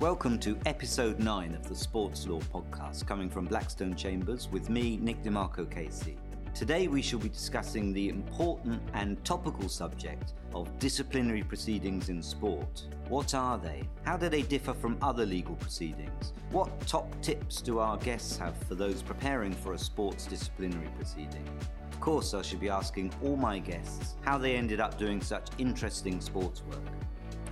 Welcome to episode 9 of the Sports Law Podcast, coming from Blackstone Chambers with me, Nick DeMarco KC. Today we shall be discussing the important and topical subject of disciplinary proceedings in sport. What are they? How do they differ from other legal proceedings? What top tips do our guests have for those preparing for a sports disciplinary proceeding? Of course, I should be asking all my guests how they ended up doing such interesting sports work.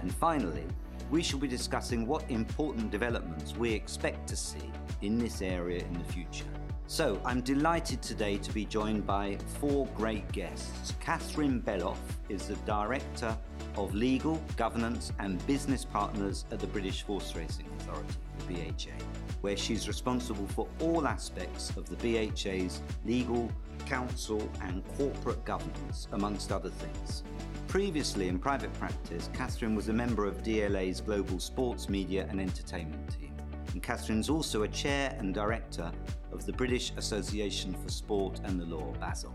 And finally, we shall be discussing what important developments we expect to see in this area in the future. So, I'm delighted today to be joined by four great guests. Catherine Beloff is the Director of Legal, Governance and Business Partners at the British Horseracing Authority, the BHA, where she's responsible for all aspects of the BHA's legal, counsel and corporate governance, amongst other things. Previously in private practice, Catherine was a member of DLA's global sports media and entertainment team. And Catherine's also a chair and director of the British Association for Sport and the Law, BASL.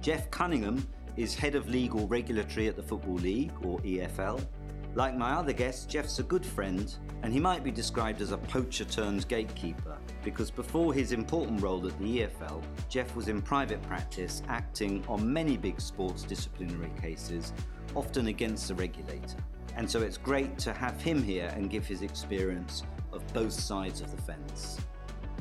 Geoff Cunningham is head of legal regulatory at the Football League, or EFL. Like my other guests, Geoff's a good friend, and he might be described as a poacher turned gatekeeper because before his important role at the EFL, Jeff was in private practice acting on many big sports disciplinary cases, often against the regulator. And so it's great to have him here and give his experience of both sides of the fence.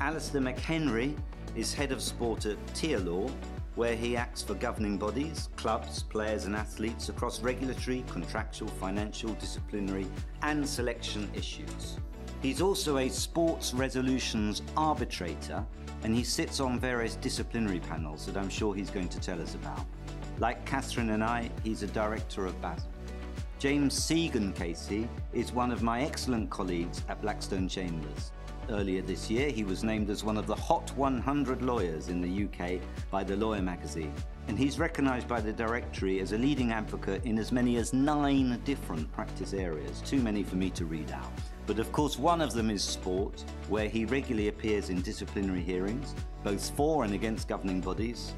Alistair McHenry is head of sport at Tyr.Law, where he acts for governing bodies, clubs, players, and athletes across regulatory, contractual, financial, disciplinary, and selection issues. He's also a sports resolutions arbitrator and he sits on various disciplinary panels that I'm sure he's going to tell us about. Like Catherine and I, he's a director of BASL. James Segan KC is one of my excellent colleagues at Blackstone Chambers. Earlier this year, he was named as one of the Hot 100 lawyers in the UK by the Lawyer magazine, and he's recognised by the Directory as a leading advocate in as many as nine different practice areas, too many for me to read out. But of course, one of them is sport, where he regularly appears in disciplinary hearings, both for and against governing bodies.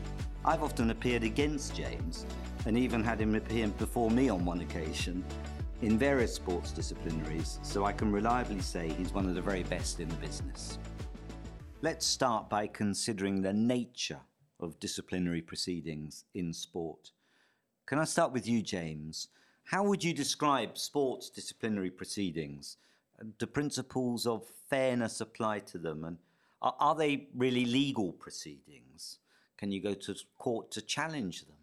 I've often appeared against James, and even had him appear before me on one occasion in various sports disciplinaries, so I can reliably say he's one of the very best in the business. Let's start by considering the nature of disciplinary proceedings in sport. Can I start with you, James? How would you describe sports disciplinary proceedings? do principles of fairness apply to them? And are, are they really legal proceedings? Can you go to court to challenge them?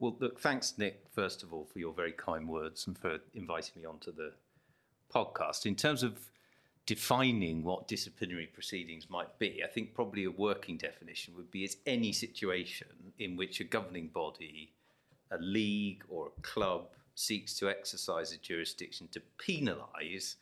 Well, look, thanks, Nick, first of all, for your very kind words and for inviting me onto the podcast. In terms of defining what disciplinary proceedings might be, I think probably a working definition would be it's any situation in which a governing body, a league or a club, seeks to exercise a jurisdiction to penalise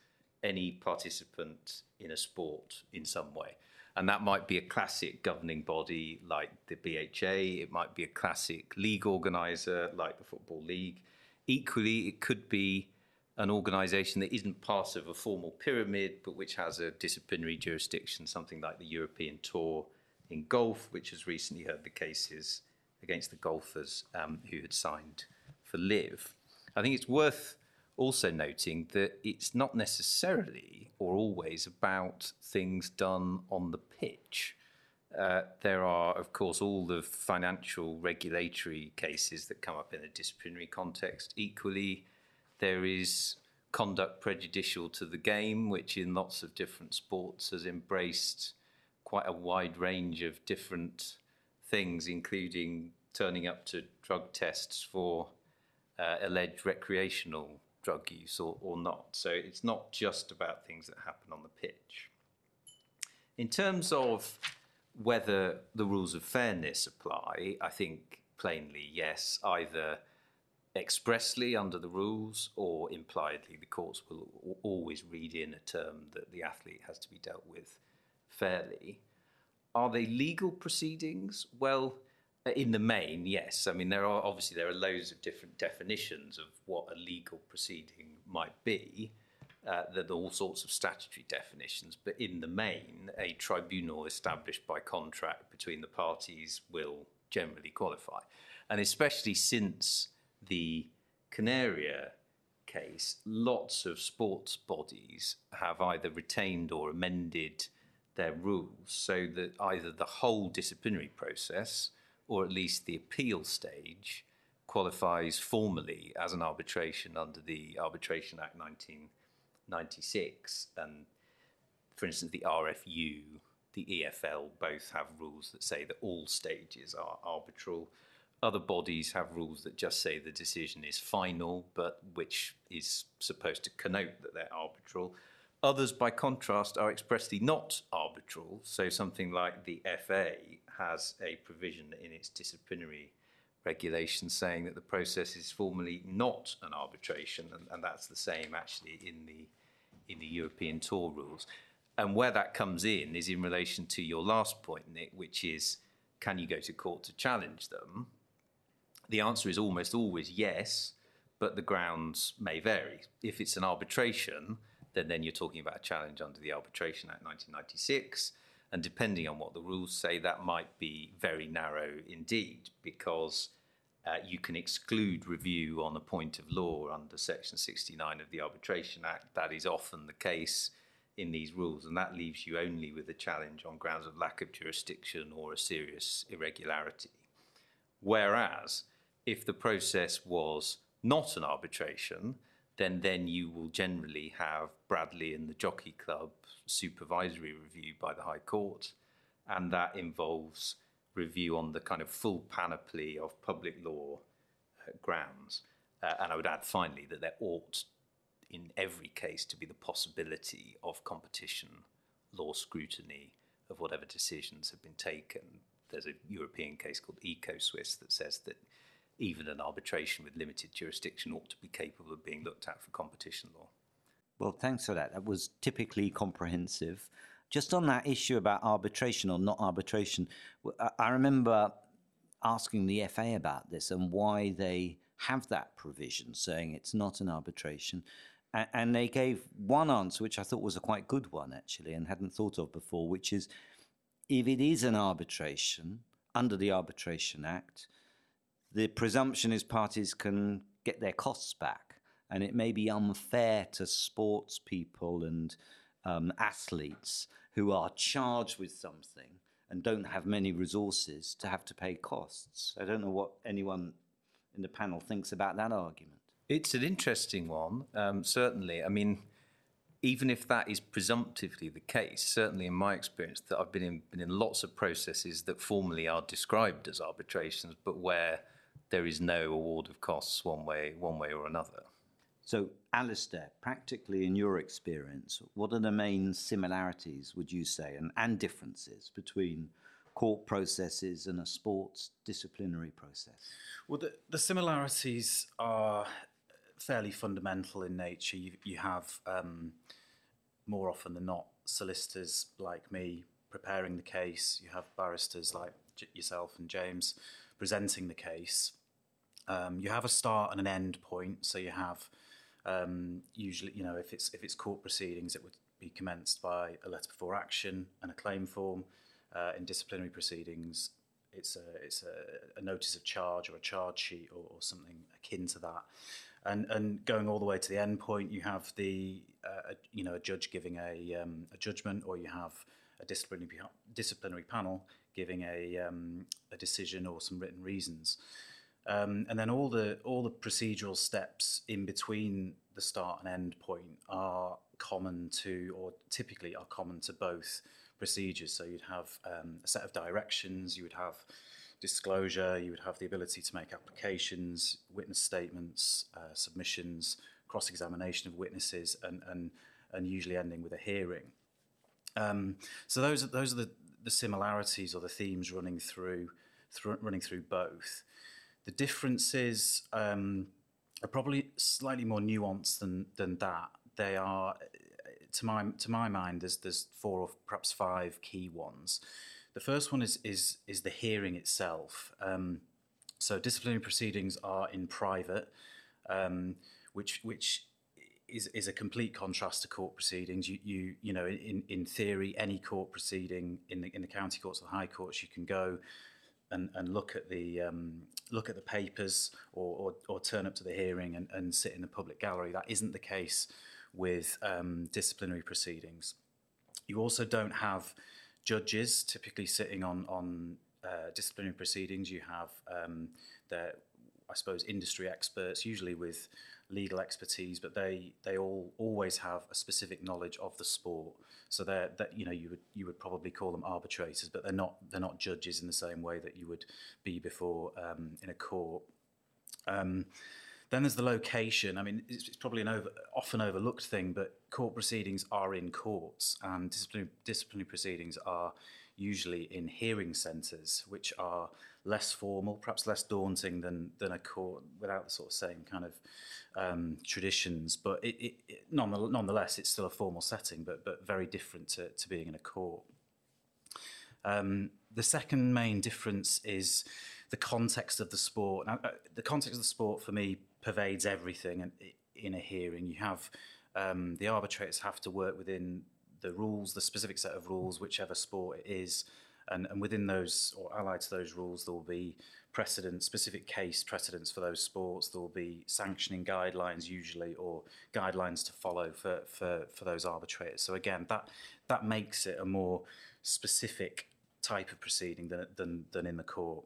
any participant in a sport in some way. And that might be a classic governing body like the BHA, it might be a classic league organiser like the Football League. Equally, it could be an organisation that isn't part of a formal pyramid but which has a disciplinary jurisdiction, something like the European Tour in golf, which has recently heard the cases against the golfers um, who had signed for LIV. I think it's worth also noting that it's not necessarily or always about things done on the pitch. Uh, there are, of course, all the financial regulatory cases that come up in a disciplinary context. Equally, there is conduct prejudicial to the game, which in lots of different sports has embraced quite a wide range of different things, including turning up to drug tests for uh, alleged recreational drug use or, or not. So it's not just about things that happen on the pitch. In terms of whether the rules of fairness apply, I think plainly yes, either expressly under the rules or impliedly the courts will always read in a term that the athlete has to be dealt with fairly. Are they legal proceedings? Well, in the main, yes. I mean, there are obviously there are loads of different definitions of what a legal proceeding might be. Uh, there are all sorts of statutory definitions, but in the main, a tribunal established by contract between the parties will generally qualify. And especially since the Canaria case, lots of sports bodies have either retained or amended their rules so that either the whole disciplinary process or at least the appeal stage qualifies formally as an arbitration under the Arbitration Act 1996. And for instance, the RFU, the EFL both have rules that say that all stages are arbitral. Other bodies have rules that just say the decision is final, but which is supposed to connote that they're arbitral. Others, by contrast, are expressly not arbitral. So something like the FA has a provision in its disciplinary regulation saying that the process is formally not an arbitration, and, and that's the same actually in the in the European Tour rules. And where that comes in is in relation to your last point, Nick, which is can you go to court to challenge them? The answer is almost always yes, but the grounds may vary. If it's an arbitration, then, then you're talking about a challenge under the Arbitration Act 1996. And depending on what the rules say, that might be very narrow indeed, because uh, you can exclude review on a point of law under Section 69 of the Arbitration Act. That is often the case in these rules, and that leaves you only with a challenge on grounds of lack of jurisdiction or a serious irregularity. Whereas, if the process was not an arbitration, then then you will generally have Bradley and the Jockey Club supervisory review by the High Court, and that involves review on the kind of full panoply of public law uh, grounds. Uh, and I would add finally that there ought, in every case, to be the possibility of competition law scrutiny of whatever decisions have been taken. There's a European case called Eco Swiss that says that even an arbitration with limited jurisdiction ought to be capable of being looked at for competition law. Well, thanks for that. That was typically comprehensive. Just on that issue about arbitration or not arbitration, I remember asking the FA about this and why they have that provision saying it's not an arbitration. And they gave one answer, which I thought was a quite good one, actually, and hadn't thought of before, which is if it is an arbitration under the Arbitration Act, the presumption is parties can get their costs back. And it may be unfair to sports people and um, athletes who are charged with something and don't have many resources to have to pay costs. I don't know what anyone in the panel thinks about that argument. It's an interesting one, um, certainly. I mean, even if that is presumptively the case, certainly in my experience, that I've been in, been in lots of processes that formally are described as arbitrations, but where there is no award of costs one way, one way or another. So, Alistair, practically in your experience, what are the main similarities, would you say, and, and differences between court processes and a sports disciplinary process? Well, the, the similarities are fairly fundamental in nature. You, you have, um, more often than not, solicitors like me preparing the case, you have barristers like yourself and James presenting the case. Um, you have a start and an end point, so you have um, usually, you know, if it's if it's court proceedings, it would be commenced by a letter before action and a claim form. Uh, in disciplinary proceedings, it's a it's a, a, notice of charge or a charge sheet or, or, something akin to that. And and going all the way to the end point, you have the uh, you know a judge giving a um, a judgment, or you have a disciplinary disciplinary panel giving a um, a decision or some written reasons. Um, and then all the all the procedural steps in between the start and end point are common to, or typically are common to both procedures. So you'd have um, a set of directions, you would have disclosure, you would have the ability to make applications, witness statements, uh, submissions, cross-examination of witnesses, and and and usually ending with a hearing. Um, so those are, those are the, the similarities or the themes running through, through running through both. The differences um, are probably slightly more nuanced than than that. They are, to my to my mind, there's there's four or perhaps five key ones. The first one is is is the hearing itself. Um, so disciplinary proceedings are in private, um, which which is is a complete contrast to court proceedings. You you you know in in theory any court proceeding in the in the county courts or the high courts you can go and, and look at the um, look at the papers or, or, or, turn up to the hearing and, and sit in the public gallery. That isn't the case with um, disciplinary proceedings. You also don't have judges typically sitting on on uh, disciplinary proceedings. You have um, their, I suppose, industry experts, usually with legal expertise, but they they all always have a specific knowledge of the sport. So they're that you know you would you would probably call them arbitrators, but they're not they're not judges in the same way that you would be before um, in a court. Um, then there's the location. I mean, it's, it's probably an over, often overlooked thing, but court proceedings are in courts, and disciplinary, disciplinary proceedings are usually in hearing centres, which are less formal, perhaps less daunting than than a court, without the sort of same kind of um, traditions. But it, it, it, nonetheless, it's still a formal setting, but but very different to, to being in a court. Um, the second main difference is the context of the sport. Now, uh, the context of the sport for me pervades everything. And in a hearing, you have um, the arbitrators have to work within the rules, the specific set of rules, whichever sport it is. And, and within those, or allied to those rules, there will be precedent, specific case precedents for those sports. There will be sanctioning guidelines, usually, or guidelines to follow for, for, for those arbitrators. So again, that that makes it a more specific type of proceeding than than, than in the court.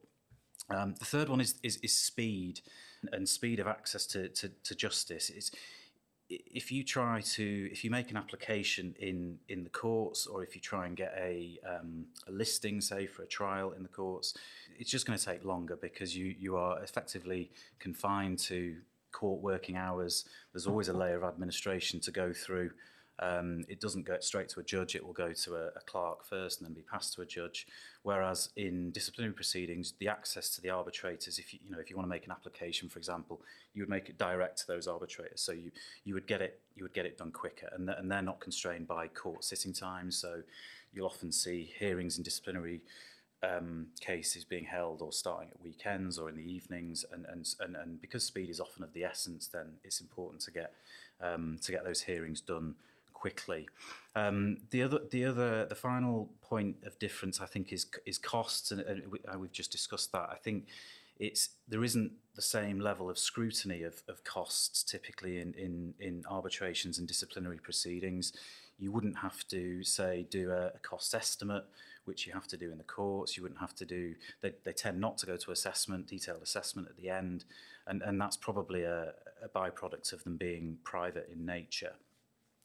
Um, the third one is, is, is speed and speed of access to, to, to justice. Is if you try to if you make an application in in the courts or if you try and get a, um, a listing say for a trial in the courts it's just going to take longer because you you are effectively confined to court working hours. There's always a layer of administration to go through um, it doesn't go straight to a judge, it will go to a, a clerk first and then be passed to a judge. Whereas in disciplinary proceedings, the access to the arbitrators, if you, you know, if you want to make an application, for example, you would make it direct to those arbitrators. So you, you would get it you would get it done quicker, and, th- and they're not constrained by court sitting times. So you'll often see hearings in disciplinary um, cases being held or starting at weekends or in the evenings, and, and, and, and because speed is often of the essence, then it's important to get um, to get those hearings done quickly. Um, the other, the other, the final point of difference, I think, is is costs, and, and we, have uh, just discussed that. I think it's there isn't the same level of scrutiny of, of costs typically in, in in arbitrations and disciplinary proceedings. You wouldn't have to say do a, a cost estimate, which you have to do in the courts. You wouldn't have to do. They, they tend not to go to assessment, detailed assessment at the end, and and that's probably a, a byproduct of them being private in nature.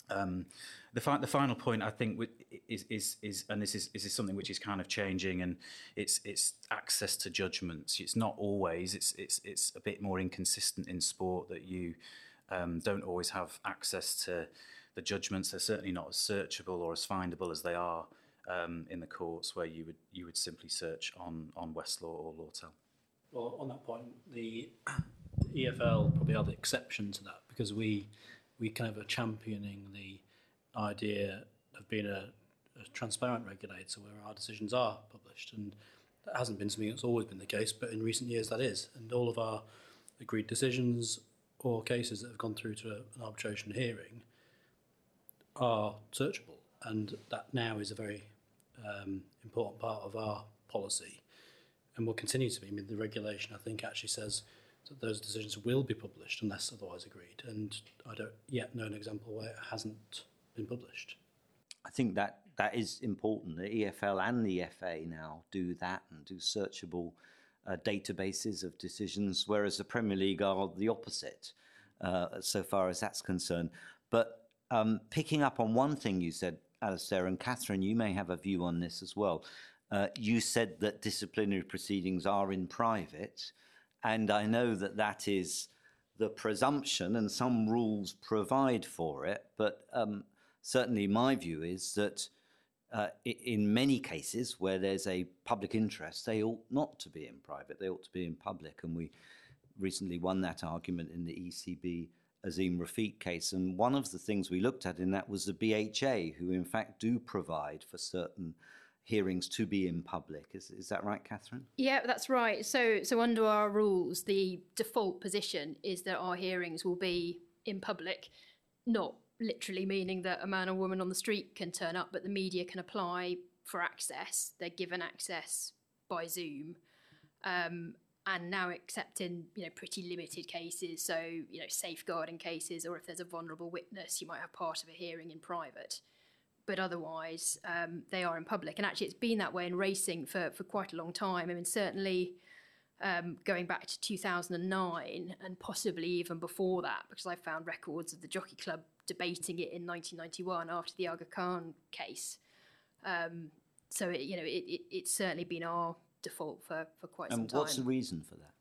Um, the, fi- the final point I think is, is, is and this is, this is something which is kind of changing, and it's, it's access to judgments. It's not always, it's, it's, it's a bit more inconsistent in sport that you um, don't always have access to the judgments. They're certainly not as searchable or as findable as they are um, in the courts, where you would, you would simply search on, on Westlaw or Lawtel. Well, on that point, the EFL probably are the exception to that because we we kind of are championing the idea of being a, a transparent regulator where our decisions are published. And that hasn't been something that's always been the case, but in recent years that is. And all of our agreed decisions or cases that have gone through to an arbitration hearing are searchable. And that now is a very um, important part of our policy and will continue to be. I mean, the regulation, I think, actually says those decisions will be published unless otherwise agreed. And I don't yet know an example where it hasn't been published. I think that that is important. The EFL and the FA now do that and do searchable uh, databases of decisions, whereas the Premier League are the opposite uh, so far as that's concerned. But um, picking up on one thing you said, Alistair and Catherine, you may have a view on this as well. Uh, you said that disciplinary proceedings are in private. And I know that that is the presumption, and some rules provide for it. But um, certainly, my view is that uh, in many cases where there's a public interest, they ought not to be in private, they ought to be in public. And we recently won that argument in the ECB Azeem Rafiq case. And one of the things we looked at in that was the BHA, who in fact do provide for certain hearings to be in public. Is, is that right, Catherine? Yeah, that's right. So, so under our rules, the default position is that our hearings will be in public, not literally meaning that a man or woman on the street can turn up, but the media can apply for access. They're given access by Zoom. um, and now except in you know pretty limited cases, so you know safeguarding cases, or if there's a vulnerable witness, you might have part of a hearing in private. But otherwise, um, they are in public, and actually, it's been that way in racing for for quite a long time. I mean, certainly. Um, going back to 2009 and possibly even before that, because I found records of the Jockey Club debating it in 1991 after the Aga Khan case. Um, so it, you know, it, it, it's certainly been our default for, for quite some time. And time. what's the reason for that?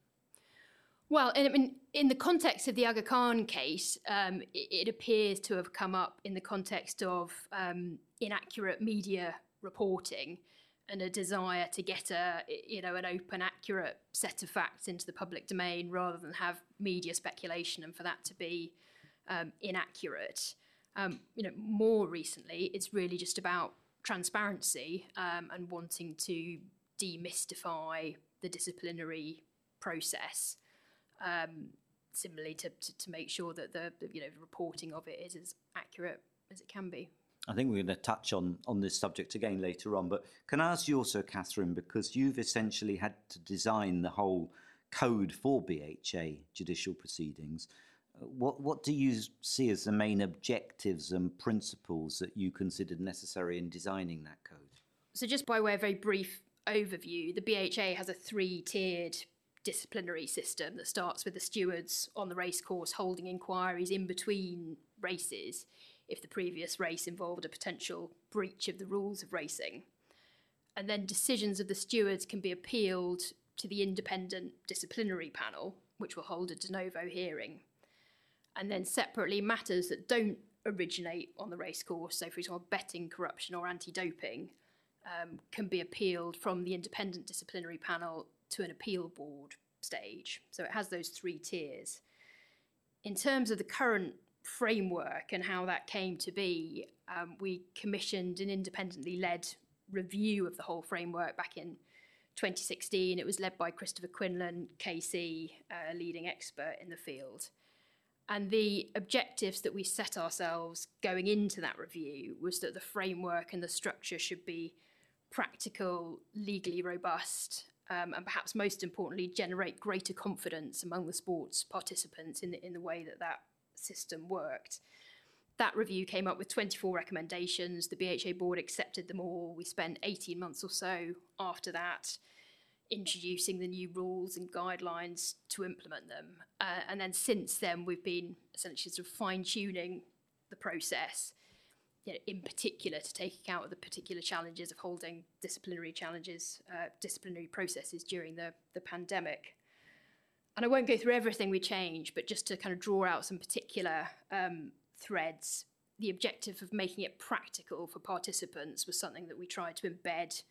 Well, I mean, in the context of the Aga Khan case, um, it, it appears to have come up in the context of um, inaccurate media reporting and a desire to get a you know an open, accurate set of facts into the public domain rather than have media speculation and for that to be um, inaccurate. Um, you know, more recently, it's really just about transparency um, and wanting to demystify the disciplinary process. Um, similarly, to, to, to make sure that the, the you know the reporting of it is as accurate as it can be. I think we're going to touch on, on this subject again later on, but can I ask you also, Catherine, because you've essentially had to design the whole code for BHA judicial proceedings. uh, What, what do you see as the main objectives and principles that you considered necessary in designing that code? So, just by way of a very brief overview, the BHA has a three tiered disciplinary system that starts with the stewards on the racecourse holding inquiries in between races if the previous race involved a potential breach of the rules of racing. And then decisions of the stewards can be appealed to the independent disciplinary panel, which will hold a de novo hearing. And then separately, matters that don't originate on the racecourse, so for example, betting, corruption, or anti doping, um, can be appealed from the independent disciplinary panel to an appeal board stage. So it has those three tiers. In terms of the current framework and how that came to be, um, we commissioned an independently led review of the whole framework back in 2016. It was led by Christopher Quinlan, KC, a leading expert in the field. And the objectives that we set ourselves going into that review was that the framework and the structure should be practical, legally robust, um, and perhaps most importantly, generate greater confidence among the sports participants in the, in the way that that system worked. That review came up with 24 recommendations. The BHA board accepted them all. We spent 18 months or so after that introducing the new rules and guidelines to implement them. Uh, and then since then, we've been essentially sort of fine tuning the process, you know, in particular to take account of the particular challenges of holding disciplinary challenges, uh, disciplinary processes during the, the pandemic. And I won't go through everything we changed, but just to kind of draw out some particular um, threads, the objective of making it practical for participants was something that we tried to embed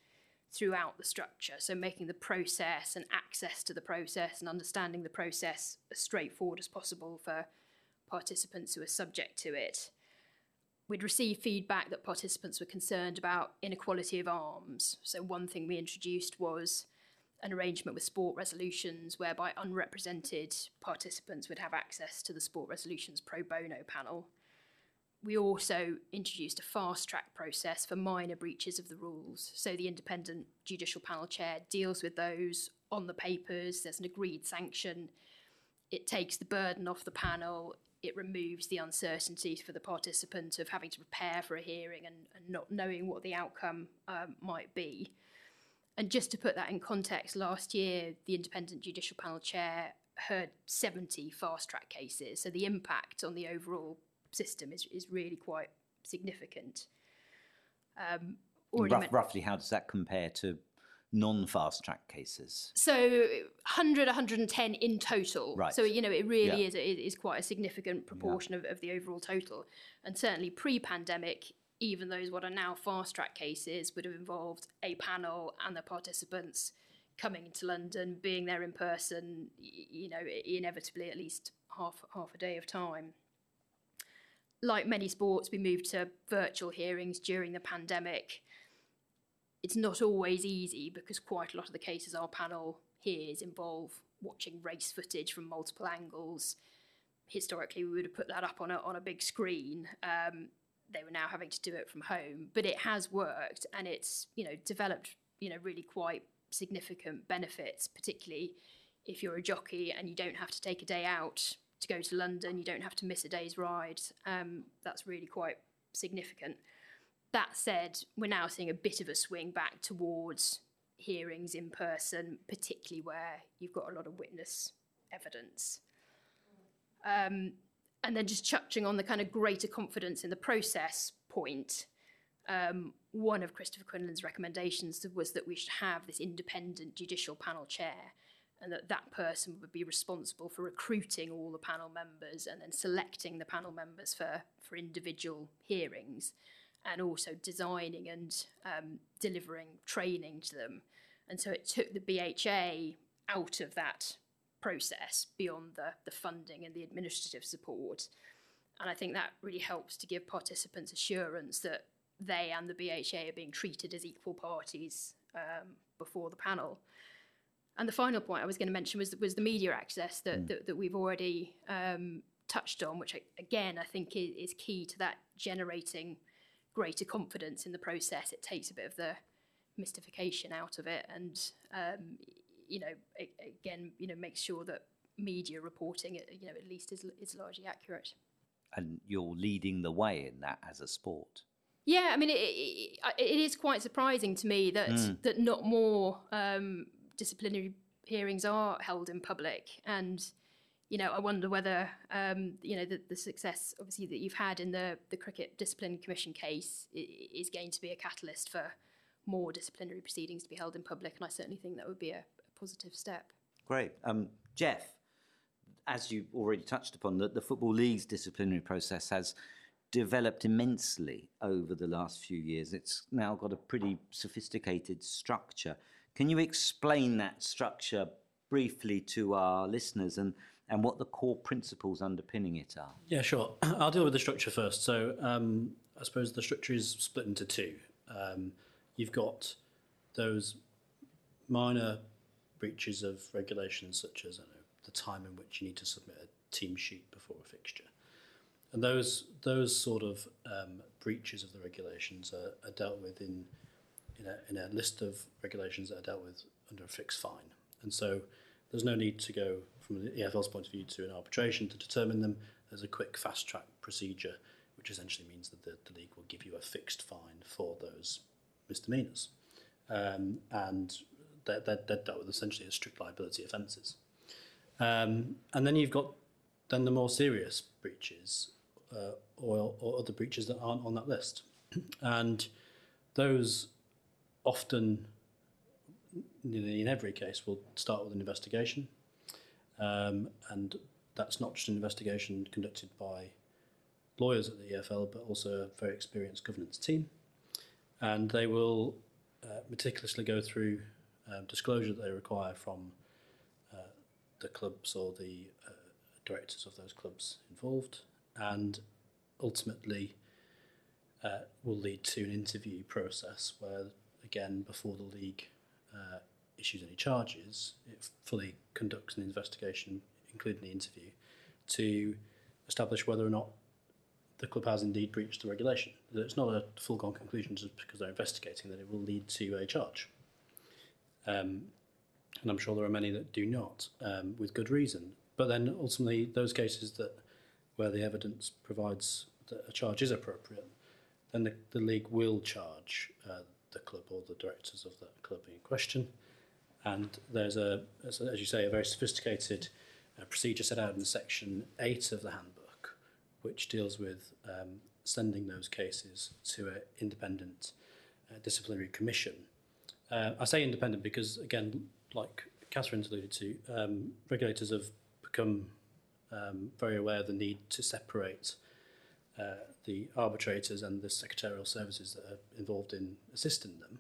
throughout the structure. So making the process and access to the process and understanding the process as straightforward as possible for participants who are subject to it. We'd received feedback that participants were concerned about inequality of arms. So one thing we introduced was an arrangement with sport resolutions whereby unrepresented participants would have access to the sport resolutions pro bono panel. We also introduced a fast track process for minor breaches of the rules. So the independent judicial panel chair deals with those on the papers, there's an agreed sanction. It takes the burden off the panel, it removes the uncertainty for the participant of having to prepare for a hearing and, and not knowing what the outcome um, might be. And just to put that in context, last year the independent judicial panel chair heard 70 fast track cases. So the impact on the overall system is, is really quite significant. Um, Rough, men- roughly, how does that compare to non fast track cases? So 100, 110 in total. Right. So, you know, it really Yeah. is, it is quite a significant proportion of, of the overall total. And certainly pre pandemic, even those what are now fast track cases would have involved a panel and the participants coming into London, being there in person, you know, inevitably at least half, half a day of time. Like many sports, we moved to virtual hearings during the pandemic it's not always easy because quite a lot of the cases our panel hears involve watching race footage from multiple angles. Historically, we would have put that up on a, on a big screen. Um, they were now having to do it from home, but it has worked and it's you know developed you know really quite significant benefits, particularly if you're a jockey and you don't have to take a day out to go to London, you don't have to miss a day's ride. Um, that's really quite significant. That said, we're now seeing a bit of a swing back towards hearings in person, particularly where you've got a lot of witness evidence. Um, and then just touching on the kind of greater confidence in the process point, um, one of Christopher Quinlan's recommendations was that we should have this independent judicial panel chair and that that person would be responsible for recruiting all the panel members and then selecting the panel members for, for individual hearings and also designing and um, delivering training to them. And so it took the BHA out of that process beyond the, the funding and the administrative support. And I think that really helps to give participants assurance that they and the BHA are being treated as equal parties um, before the panel. And the final point I was going to mention was was the media access that mm. that, that, we've already um, touched on, which again I think is, is, key to that generating greater confidence in the process. It takes a bit of the mystification out of it, and um, you know again you know makes sure that media reporting you know at least is is largely accurate. And you're leading the way in that as a sport. Yeah, I mean, it, it, it is quite surprising to me that mm. that not more um, disciplinary hearings are held in public and you know, I wonder whether um, you know the, the, success, obviously, that you've had in the the Cricket Discipline Commission case is going to be a catalyst for more disciplinary proceedings to be held in public, and I certainly think that would be a, a positive step. Great, um, Geoff. As you already touched upon, the, the Football League's disciplinary process has developed immensely over the last few years. It's now got a pretty sophisticated structure. Can you explain that structure briefly to our listeners and, and what the core principles underpinning it are? Yeah, sure. I'll deal with the structure first. So um, I suppose the structure is split into two. Um, you've got those minor breaches of regulations, such as know, the time in which you need to submit a team sheet before a fixture. And those, those sort of um, breaches of the regulations are, are dealt with in in a, in a list of regulations that are dealt with under a fixed fine. And so there's no need to go from the EFL's point of view to an arbitration to determine them. There's a quick fast track procedure, which essentially means that the, the league will give you a fixed fine for those misdemeanours. Um, and they're, they're, they're, dealt with essentially as strict liability offences. Um, and then you've got then the more serious breaches uh, or, or other breaches that aren't on that list. and those often, in every case, we'll start with an investigation. Um, and that's not just an investigation conducted by lawyers at the EFL, but also a very experienced governance team. And they will uh, meticulously go through um, disclosure that they require from uh, the clubs or the uh, directors of those clubs involved, and ultimately uh, will lead to an interview process where again before the league uh, issues any charges, it fully conducts an investigation, including the interview, to establish whether or not the club has indeed breached the regulation. It's not a full-gone conclusion just because they're investigating that it will lead to a charge. Um, and I'm sure there are many that do not, um, with good reason. But then ultimately, those cases that where the evidence provides that a charge is appropriate, then the, the league will charge uh, the club or the directors of the club in question. And there's a, as, you say, a very sophisticated uh, procedure set out in section 8 of the handbook, which deals with um, sending those cases to an independent uh, disciplinary commission. Uh, I say independent because, again, like Catherine's alluded to, um, regulators have become um, very aware of the need to separate uh, the arbitrators and the secretarial services that are involved in assisting them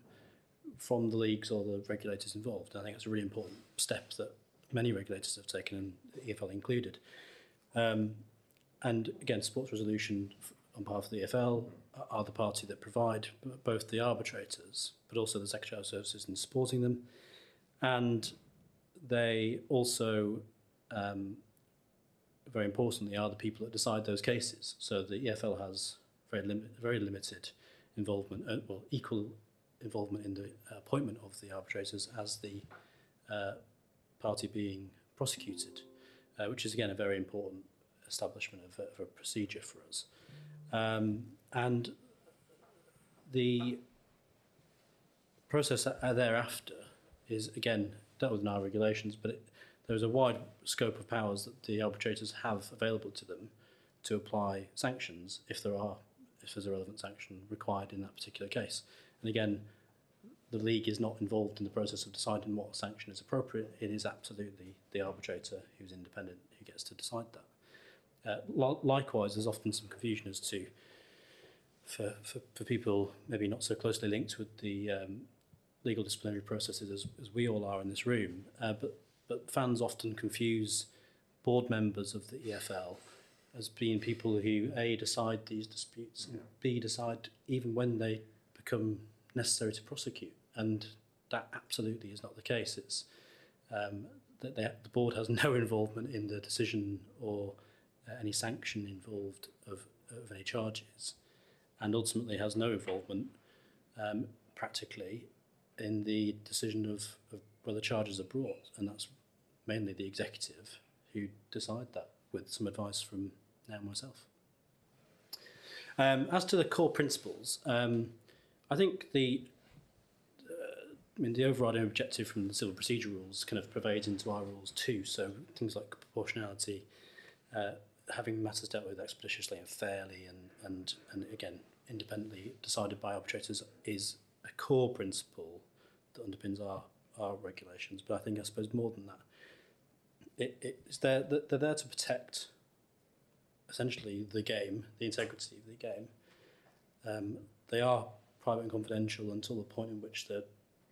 from the leagues or the regulators involved. I think it's a really important step that many regulators have taken, and EFL included. Um, and again, Sports Resolution on behalf of the EFL are the party that provide both the arbitrators but also the secretarial services in supporting them. And they also um, very importantly, are the people that decide those cases. So the EFL has very, lim- very limited involvement, uh, well, equal involvement in the appointment of the arbitrators as the uh, party being prosecuted, uh, which is again a very important establishment of, of a procedure for us. Um, and the process thereafter is again dealt with in our regulations, but it, there is a wide scope of powers that the arbitrators have available to them to apply sanctions if there are if there's a relevant sanction required in that particular case. And again, the league is not involved in the process of deciding what sanction is appropriate. It is absolutely the arbitrator who's independent who gets to decide that. Uh, li- likewise, there's often some confusion as to for, for, for people maybe not so closely linked with the um, legal disciplinary processes as, as we all are in this room, uh, but but fans often confuse board members of the EFL as being people who a decide these disputes and b decide even when they become necessary to prosecute, and that absolutely is not the case. It's um, that they, the board has no involvement in the decision or uh, any sanction involved of, of any charges, and ultimately has no involvement um, practically in the decision of, of whether charges are brought, and that's mainly the executive who decide that with some advice from now myself. Um, as to the core principles, um, I think the uh, I mean the overriding objective from the civil procedure rules kind of pervades into our rules too. So things like proportionality, uh, having matters dealt with expeditiously and fairly, and and and again independently decided by arbitrators is a core principle that underpins our our regulations. But I think I suppose more than that, it, it's there they're there to protect essentially the game, the integrity of the game. Um, they are private and confidential until the point in which the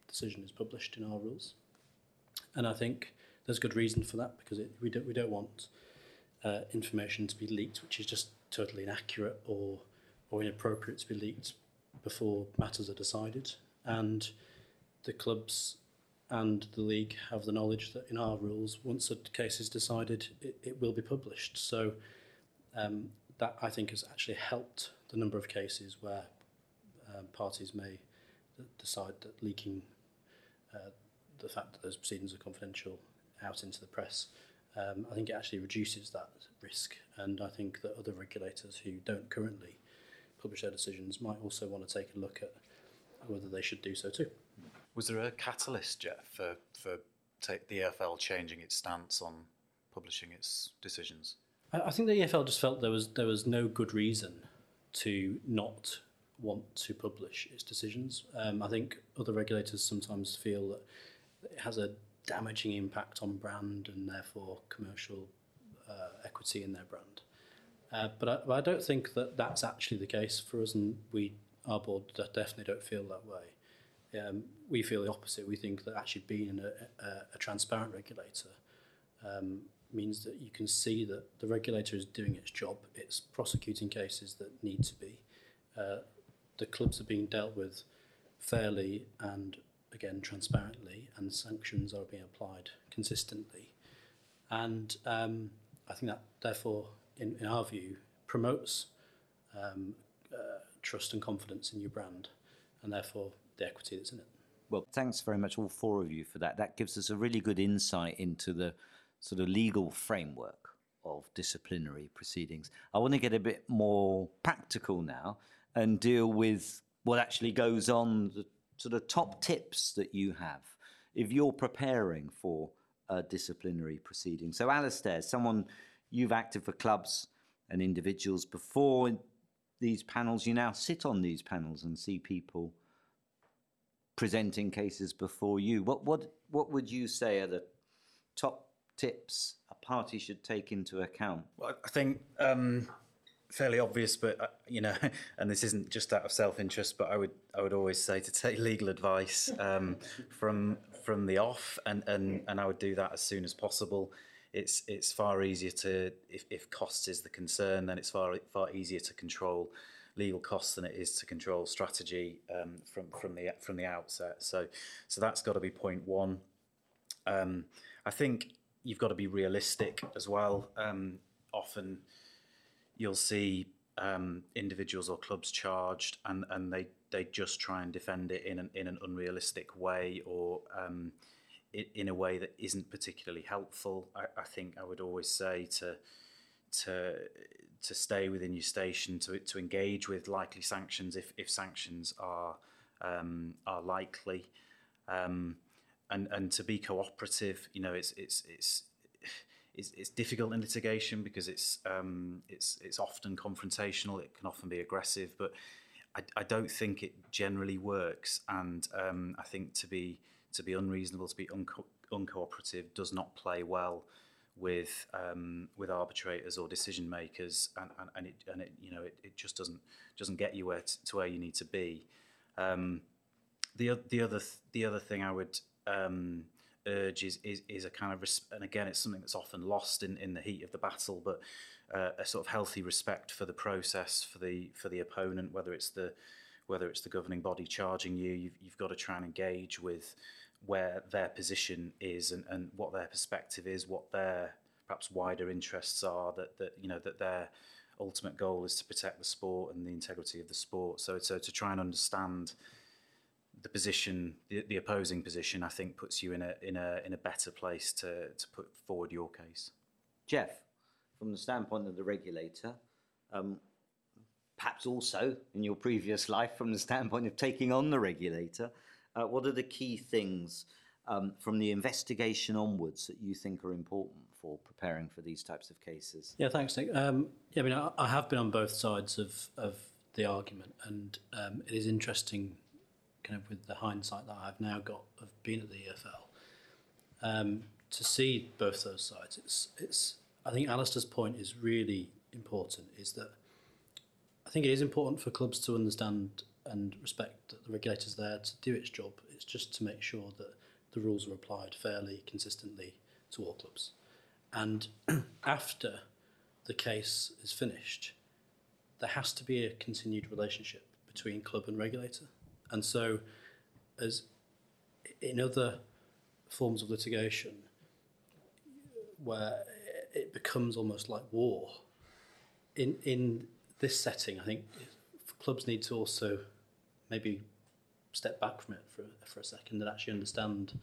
decision is published in our rules, and I think there's good reason for that because it, we don't we don't want uh, information to be leaked which is just totally inaccurate or or inappropriate to be leaked before matters are decided, and the clubs and the league have the knowledge that in our rules, once a case is decided, it, it will be published. So um, that I think has actually helped the number of cases where um, parties may decide that leaking uh, the fact that those proceedings are confidential out into the press, um, I think it actually reduces that risk. And I think that other regulators who don't currently publish their decisions might also want to take a look at whether they should do so too. Was there a catalyst, Geoff, for, for take the EFL changing its stance on publishing its decisions? I, I think the EFL just felt there was there was no good reason to not want to publish its decisions. Um, I think other regulators sometimes feel that it has a damaging impact on brand and therefore commercial uh, equity in their brand. Uh, but, I, but I don't think that that's actually the case for us, and we, our board, definitely don't feel that way. Um, we feel the opposite. We think that actually being a, a, a transparent regulator um, means that you can see that the regulator is doing its job. It's prosecuting cases that need to be. Uh, the clubs are being dealt with fairly and again transparently, and sanctions are being applied consistently. And um, I think that, therefore, in, in our view, promotes um, uh, trust and confidence in your brand, and therefore the equity that's in it. Well, thanks very much, all four of you, for that. That gives us a really good insight into the sort of legal framework of disciplinary proceedings. I want to get a bit more practical now and deal with what actually goes on, the sort of top tips that you have if you're preparing for a disciplinary proceeding. So, Alistair, someone you've acted for clubs and individuals before these panels, you now sit on these panels and see people presenting cases before you. What what what would you say are the top tips a party should take into account? Well, I think um, fairly obvious, but uh, you know, and this isn't just out of self-interest, but I would I would always say to take legal advice um, from from the off, and, and and I would do that as soon as possible. It's it's far easier to if, if cost is the concern, then it's far far easier to control legal costs than it is to control strategy um, from from the from the outset. So so that's got to be point one. Um, I think you've got to be realistic as well. Um, often you'll see um, individuals or clubs charged, and, and they, they just try and defend it in an, in an unrealistic way or um, in, a way that isn't particularly helpful. I, I think I would always say to to to stay within your station, to to engage with likely sanctions if, if sanctions are um, are likely, um, and and to be cooperative. You know, it's it's it's. It's, it's difficult in litigation because it's um, it's it's often confrontational. It can often be aggressive, but I, I don't think it generally works. And um, I think to be to be unreasonable, to be unco- uncooperative, does not play well with um, with arbitrators or decision makers, and, and, and it and it you know it, it just doesn't doesn't get you where t- to where you need to be. Um, the the other th- the other thing I would um, urge is, is is a kind of and again it's something that's often lost in, in the heat of the battle, but uh, a sort of healthy respect for the process for the for the opponent, whether it's the whether it's the governing body charging you, you've, you've got to try and engage with where their position is and, and what their perspective is, what their perhaps wider interests are, that, that you know that their ultimate goal is to protect the sport and the integrity of the sport. So, so to try and understand the position, the, the opposing position, I think puts you in a in a in a better place to to put forward your case. Geoff, from the standpoint of the regulator, um, perhaps also in your previous life, from the standpoint of taking on the regulator, uh, what are the key things um, from the investigation onwards that you think are important for preparing for these types of cases? Yeah, thanks, Nick. Um, yeah, I mean, I, I have been on both sides of, of the argument, and um, it is interesting, kind of with the hindsight that I've now got of being at the EFL, um, to see both those sides. It's, it's. I think Alistair's point is really important. Is that I think it is important for clubs to understand and respect that the regulator's there to do its job. It's just to make sure that the rules are applied fairly, consistently to all clubs. And after the case is finished, there has to be a continued relationship between club and regulator. And so, as in other forms of litigation, where it becomes almost like war, in in this setting, I think clubs need to also maybe step back from it for, for a second and actually understand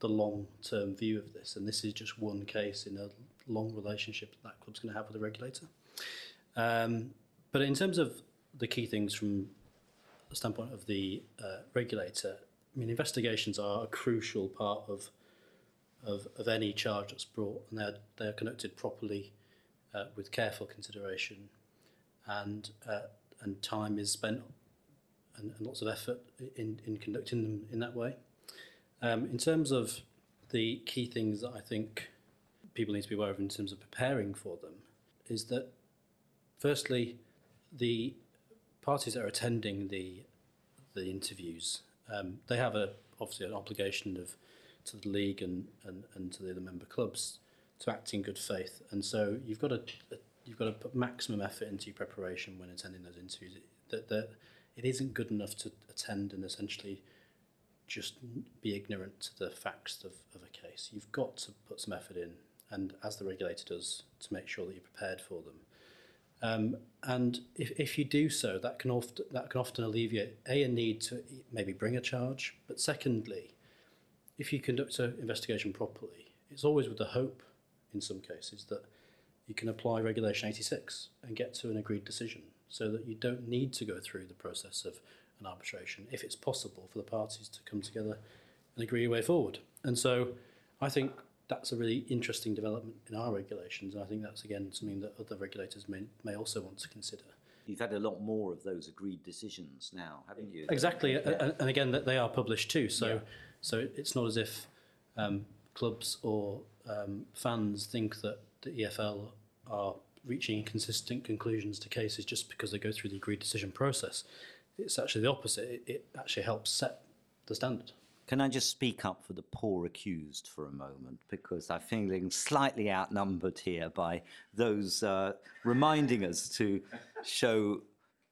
the long term view of this. And this is just one case in a long relationship that that club's going to have with the regulator. Um, but in terms of the key things from the standpoint of the uh, regulator, I mean, investigations are a crucial part of of, of any charge that's brought, and they're they're conducted properly uh, with careful consideration, and uh, and time is spent and, and lots of effort in, in conducting them in that way. Um, in terms of the key things that I think people need to be aware of in terms of preparing for them, is that firstly, the parties that are attending the the interviews, um, they have a obviously an obligation of to the league and, and, and to the other member clubs to act in good faith, and so you've got to you've got to put maximum effort into your preparation when attending those interviews. That that it isn't good enough to attend and essentially just be ignorant to the facts of, of a case. You've got to put some effort in, and as the regulator does, to make sure that you're prepared for them. Um, and if, if you do so, that can, often, that can often alleviate a, a need to maybe bring a charge, but secondly, if you conduct an investigation properly, it's always with the hope, in some cases, that you can apply Regulation 86 and get to an agreed decision so that you don't need to go through the process of an arbitration if it's possible for the parties to come together and agree a way forward. And so I think that's a really interesting development in our regulations. And I think that's, again, something that other regulators may, may also want to consider. You've had a lot more of those agreed decisions now, haven't you? Exactly, yeah. and again, that they are published too. So, yeah. so it's not as if um, clubs or um, fans think that the EFL are reaching consistent conclusions to cases just because they go through the agreed decision process. It's actually the opposite. It, it actually helps set the standard. Can I just speak up for the poor accused for a moment? Because I'm feeling slightly outnumbered here by those uh, reminding us to show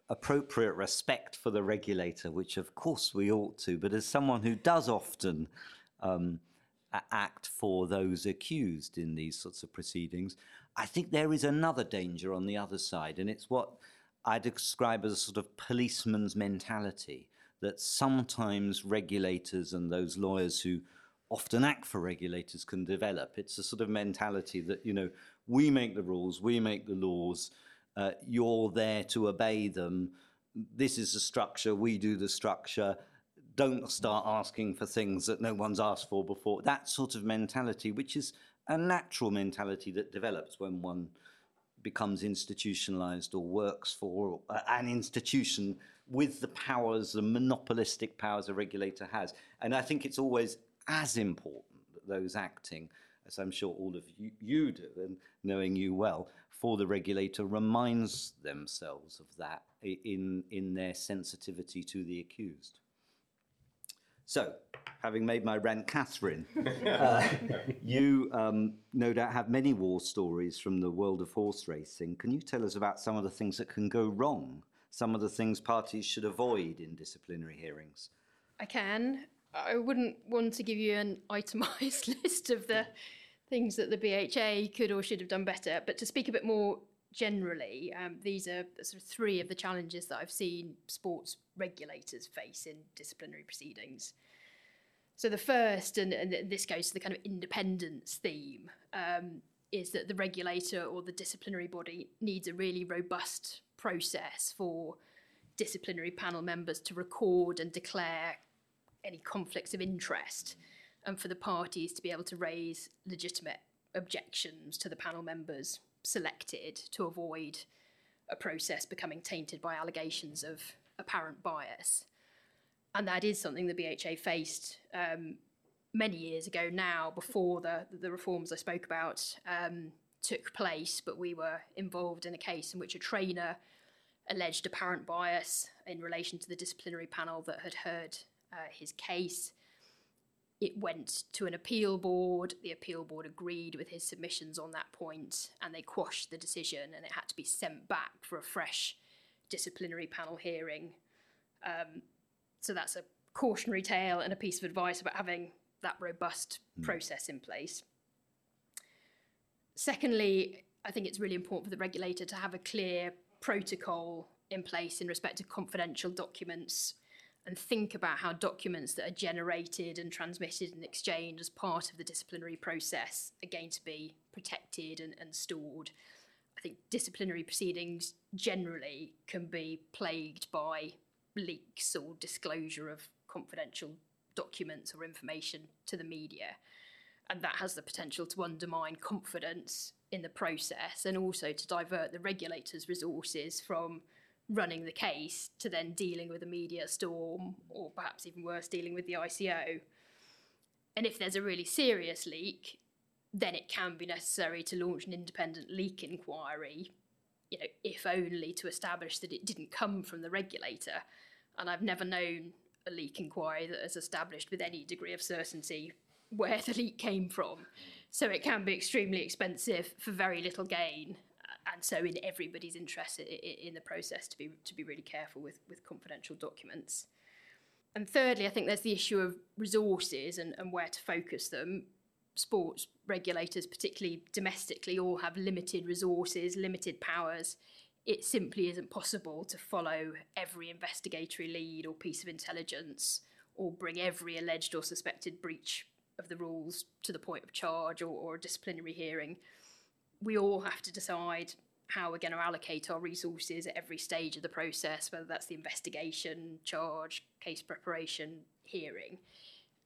appropriate respect for the regulator, which of course we ought to. But as someone who does often um, act for those accused in these sorts of proceedings, I think there is another danger on the other side, and it's what I describe as a sort of policeman's mentality that sometimes regulators and those lawyers who often act for regulators can develop. It's a sort of mentality that, you know, we make the rules, we make the laws, uh, you're there to obey them. This is the structure, we do the structure. Don't start asking for things that no one's asked for before. That sort of mentality, which is a natural mentality that develops when one becomes institutionalized or works for an institution with the powers, the monopolistic powers a regulator has. And I think it's always as important that those acting, as I'm sure all of you, you do, and knowing you well, for the regulator reminds themselves of that in, in their sensitivity to the accused. So, having made my rant, Catherine, uh, you um, no doubt have many war stories from the world of horse racing. Can you tell us about some of the things that can go wrong? Some of the things parties should avoid in disciplinary hearings? I can. I wouldn't want to give you an itemised list of the things that the BHA could or should have done better, but to speak a bit more generally, um, these are sort of three of the challenges that I've seen sports regulators face in disciplinary proceedings. So the first, and, and this goes to the kind of independence theme, um, is that the regulator or the disciplinary body needs a really robust process for disciplinary panel members to record and declare any conflicts of interest and for the parties to be able to raise legitimate objections to the panel members selected to avoid a process becoming tainted by allegations of apparent bias. And that is something the BHA faced um, many years ago now, before the the reforms I spoke about um, took place. But we were involved in a case in which a trainer alleged apparent bias in relation to the disciplinary panel that had heard uh, his case. It went to an appeal board. The appeal board agreed with his submissions on that point, and they quashed the decision, and it had to be sent back for a fresh disciplinary panel hearing. Um, so that's a cautionary tale and a piece of advice about having that robust mm. process in place. Secondly, I think it's really important for the regulator to have a clear protocol in place in respect to confidential documents and think about how documents that are generated and transmitted and exchanged as part of the disciplinary process are going to be protected and, and stored. I think disciplinary proceedings generally can be plagued by leaks or disclosure of confidential documents or information to the media. And that has the potential to undermine confidence in the process and also to divert the regulator's resources from running the case to then dealing with a media storm or perhaps even worse, dealing with the ICO. And if there's a really serious leak, then it can be necessary to launch an independent leak inquiry you know, if only to establish that it didn't come from the regulator. And I've never known a leak inquiry that has established with any degree of certainty where the leak came from. So it can be extremely expensive for very little gain. Uh, and so, in everybody's interest in the process, to be to be really careful with with confidential documents. And thirdly, I think there's the issue of resources and, and where to focus them sports regulators, particularly domestically, all have limited resources, limited powers. It simply isn't possible to follow every investigatory lead or piece of intelligence or bring every alleged or suspected breach of the rules to the point of charge or, or a disciplinary hearing. We all have to decide how we're going to allocate our resources at every stage of the process, whether that's the investigation, charge, case preparation, hearing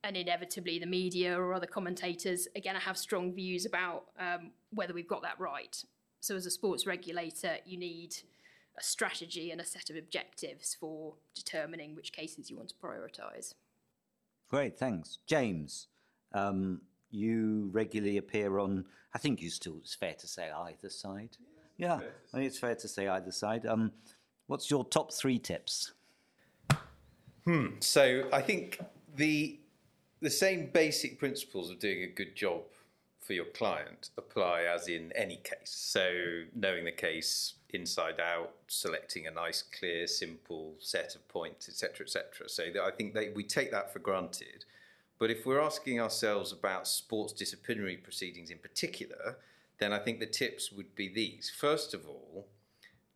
and inevitably the media or other commentators again have strong views about um, whether we've got that right. So as a sports regulator, you need a strategy and a set of objectives for determining which cases you want to prioritise. Great, thanks, James. Um, you regularly appear on. I think you still. It's fair to say either side. Yeah, yeah I think it's fair to say either side. Um, what's your top three tips? Hmm. So I think the the same basic principles of doing a good job for your client apply as in any case. So, knowing the case inside out, selecting a nice, clear, simple set of points, etc., etc. So, I think that we take that for granted. But if we're asking ourselves about sports disciplinary proceedings in particular, then I think the tips would be these. First of all,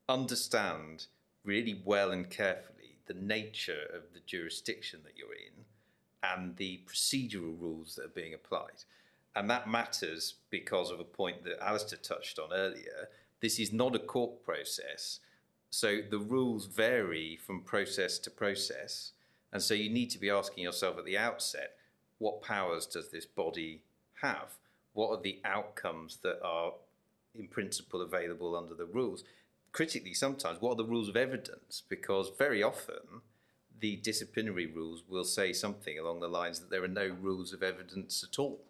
understand really well and carefully the nature of the jurisdiction that you're in and the procedural rules that are being applied. And that matters because of a point that Alistair touched on earlier. This is not a court process, so the rules vary from process to process. And so you need to be asking yourself at the outset what powers does this body have? What are the outcomes that are, in principle, available under the rules? Critically, sometimes, what are the rules of evidence? Because very often, the disciplinary rules will say something along the lines that there are no rules of evidence at all.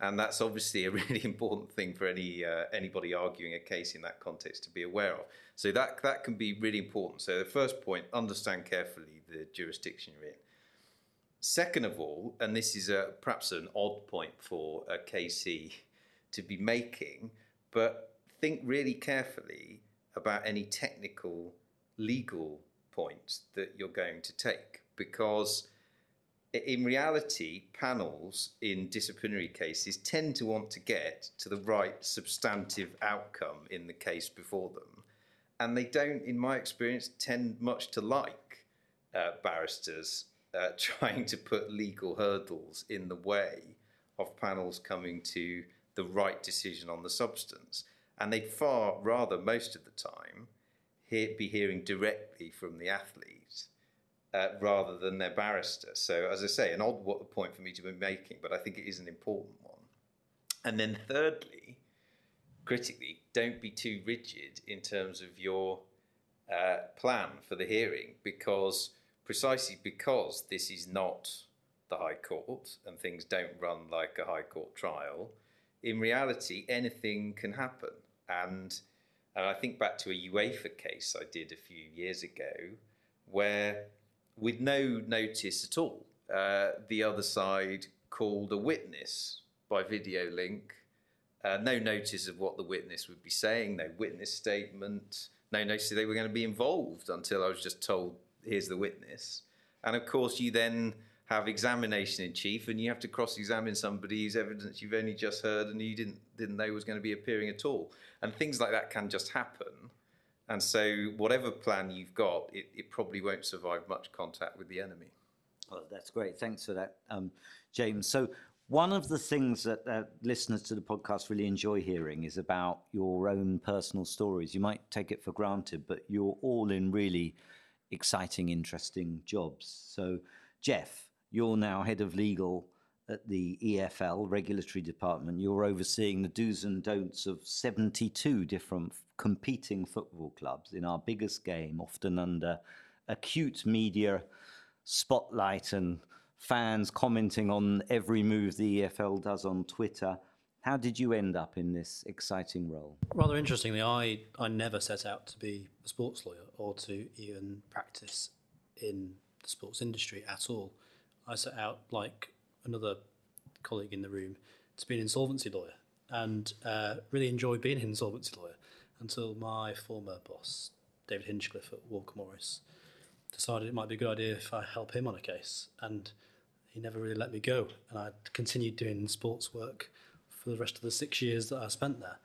And that's obviously a really important thing for any uh, anybody arguing a case in that context to be aware of. So that that can be really important. So the first point: understand carefully the jurisdiction you're in. Second of all, and this is a, perhaps an odd point for a KC to be making, but think really carefully about any technical legal points that you're going to take because in reality, panels in disciplinary cases tend to want to get to the right substantive outcome in the case before them. And they don't, in my experience, tend much to like uh, barristers uh, trying to put legal hurdles in the way of panels coming to the right decision on the substance. And they'd far rather, most of the time, hear, be hearing directly from the athlete uh, rather than their barrister. So, as I say, an odd point for me to be making, but I think it is an important one. And then, thirdly, critically, don't be too rigid in terms of your uh, plan for the hearing, because precisely because this is not the High Court and things don't run like a High Court trial, in reality, anything can happen. And, and I think back to a UEFA case I did a few years ago where with no notice at all. Uh, the other side called a witness by video link. Uh, no notice of what the witness would be saying, no witness statement, no notice they were going to be involved until I was just told, here's the witness. And of course, you then have examination in chief and you have to cross examine somebody whose evidence you've only just heard and you didn't, didn't know was going to be appearing at all. And things like that can just happen. And so, whatever plan you've got, it, it probably won't survive much contact with the enemy. Well, that's great. Thanks for that, um, James. So, one of the things that uh, listeners to the podcast really enjoy hearing is about your own personal stories. You might take it for granted, but you're all in really exciting, interesting jobs. So, Geoff, you're now head of legal at the EFL regulatory department. You're overseeing the do's and don'ts of 72 different competing football clubs in our biggest game, often under acute media spotlight and fans commenting on every move the EFL does on Twitter. How did you end up in this exciting role? Rather interestingly, I, I never set out to be a sports lawyer or to even practice in the sports industry at all. I set out, like another colleague in the room, to be an insolvency lawyer and uh, really enjoyed being an insolvency lawyer until my former boss, David Hinchliffe at Walker Morris, decided it might be a good idea if I help him on a case. And he never really let me go. And I continued doing sports work for the rest of the six years that I spent there.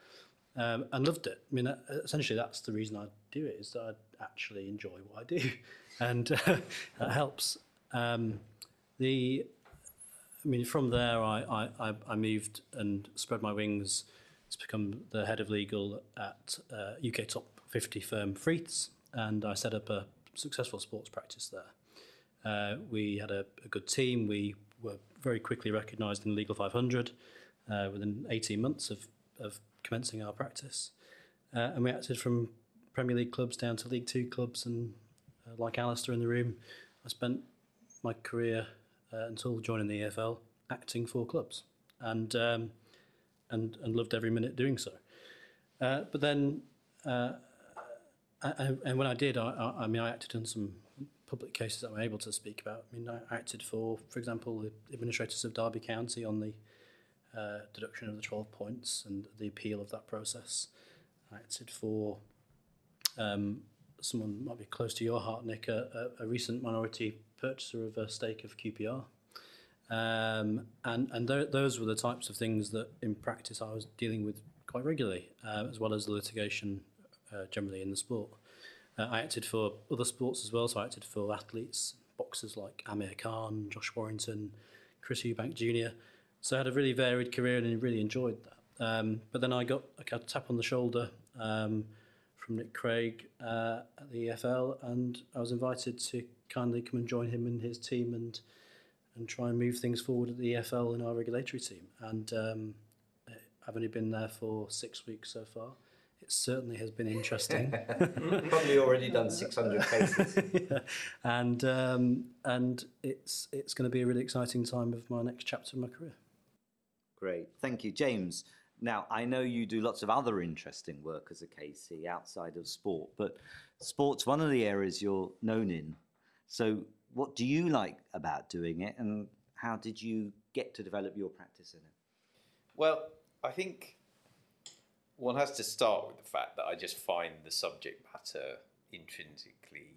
Um, and loved it. I mean, uh, essentially, that's the reason I do it is that I actually enjoy what I do, and uh, that helps. Um, the, I mean, from there, I, I, I moved and spread my wings to become the head of legal at uh, UK top 50 firm Freeths, and I set up a successful sports practice there. Uh, we had a, a, good team. We were very quickly recognised in Legal 500 uh, within 18 months of, of commencing our practice. Uh, and we acted from Premier League clubs down to League Two clubs. And uh, like Alistair in the room, I spent my career uh, until joining the EFL acting for clubs. And um, and, and loved every minute doing so. Uh, but then, uh, I, and when I did, I, I, I, mean, I acted in some public cases that I'm able to speak about. I mean, I acted for, for example, the administrators of Derby County on the uh, deduction of the 12 points and the appeal of that process. I acted for um, someone might be close to your heart, Nick, a, a, recent minority purchaser of a stake of QPR. Um, and and th- those were the types of things that in practice I was dealing with quite regularly, uh, as well as litigation uh, generally in the sport. Uh, I acted for other sports as well, so I acted for athletes, boxers like Amir Khan, Josh Warrington, Chris Eubank Jr. So I had a really varied career and really enjoyed that. Um, but then I got a tap on the shoulder um, from Nick Craig uh, at the EFL, and I was invited to kindly come and join him and his team and and try and move things forward at the EFL in our regulatory team. And um, I've only been there for six weeks so far. It certainly has been interesting. Probably already done 600 cases. yeah. And um, and it's it's going to be a really exciting time of my next chapter of my career. Great, thank you, James. Now I know you do lots of other interesting work as a KC outside of sport, but sport's one of the areas you're known in. So, what do you like about doing it, and how did you get to develop your practice in it? Well, I think one has to start with the fact that I just find the subject matter intrinsically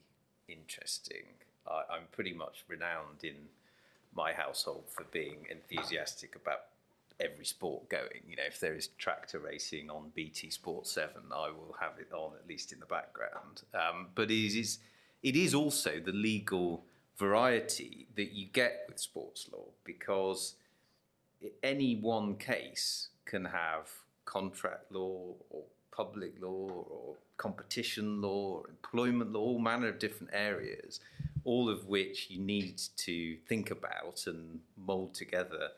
interesting. I, I'm pretty much renowned in my household for being enthusiastic about every sport going. You know, if there is tractor racing on BT Sport Seven, I will have it on at least in the background. Um, but it is it is also the legal variety that you get with sports law because any one case can have contract law or public law or competition law or employment law, all manner of different areas, all of which you need to think about and mold together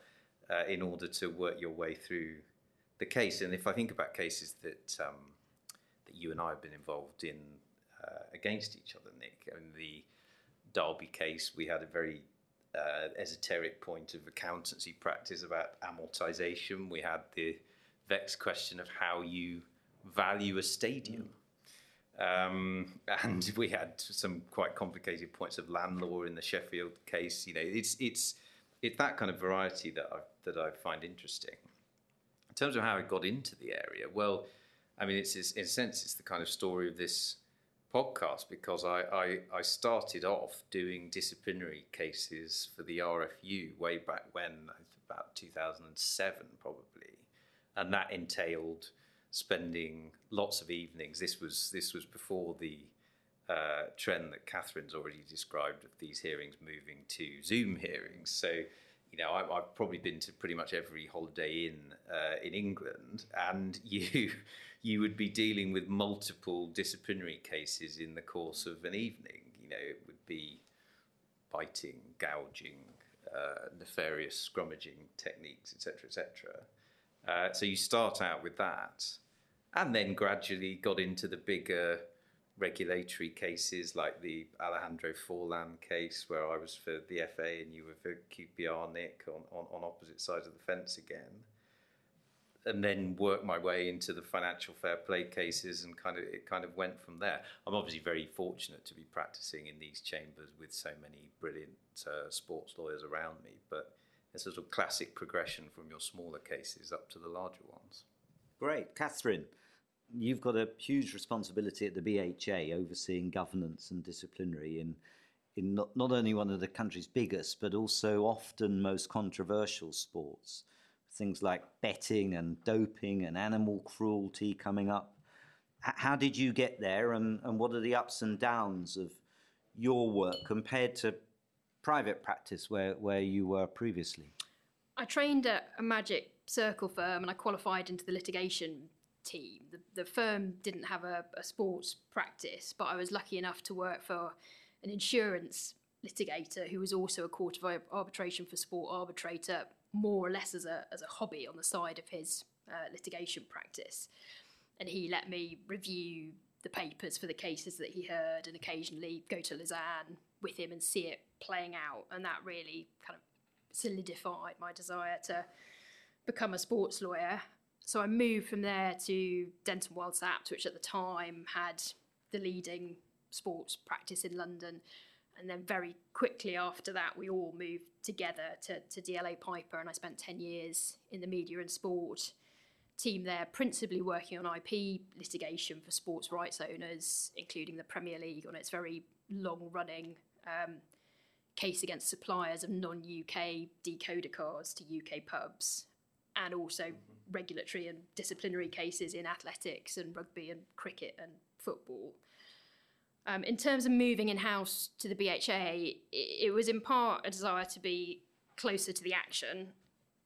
uh, in order to work your way through the case. And if I think about cases that um, that you and I have been involved in uh, against each other, Nick, I mean, the Derby case, we had a very uh, esoteric point of accountancy practice about amortization. We had the vexed question of how you value a stadium. Um, and we had some quite complicated points of land law in the Sheffield case. You know, it's it's it's that kind of variety that I that I find interesting. In terms of how I got into the area, well, I mean, it's, it's in a sense it's the kind of story of this podcast because I, I, I started off doing disciplinary cases for the RFU way back when, about 2007 probably, and that entailed spending lots of evenings. This was this was before the uh, trend that Catherine's already described of these hearings moving to Zoom hearings. So, you know, I, have probably been to pretty much every holiday inn uh, in England, and you you would be dealing with multiple disciplinary cases in the course of an evening. You know, it would be biting, gouging, uh, nefarious scrummaging techniques, etc., etc. Uh, so you start out with that, and then gradually got into the bigger regulatory cases like the Alejandro Faurlin case, where I was for the FA and you were for QPR, Nick, on, on, on opposite sides of the fence again and then work my way into the financial fair play cases and kind of it kind of went from there. I'm obviously very fortunate to be practicing in these chambers with so many brilliant uh, sports lawyers around me, but it's a sort of classic progression from your smaller cases up to the larger ones. Great, Catherine. You've got a huge responsibility at the BHA overseeing governance and disciplinary in in not, not only one of the country's biggest but also often most controversial sports things like betting and doping and animal cruelty coming up. H- how did you get there, and, and what are the ups and downs of your work compared to private practice where, where you were previously? I trained at a magic circle firm and I qualified into the litigation team. The, the firm didn't have a, a sports practice, but I was lucky enough to work for an insurance litigator who was also a court of arbitration for sport arbitrator more or less as a, as a hobby on the side of his uh, litigation practice. And he let me review the papers for the cases that he heard and occasionally go to Lausanne with him and see it playing out. And that really kind of solidified my desire to become a sports lawyer. So I moved from there to Denton Sapte, which at the time had the leading sports practice in London and then very quickly after that, we all moved together to, to DLA Piper, and I spent 10 years in the media and sport team there, principally working on IP litigation for sports rights owners, including the Premier League on its very long running um, case against suppliers of non UK decoder cards to UK pubs. and also regulatory and disciplinary cases in athletics and rugby and cricket and football. Um, in terms of moving in house to the BHA, it, was in part a desire to be closer to the action,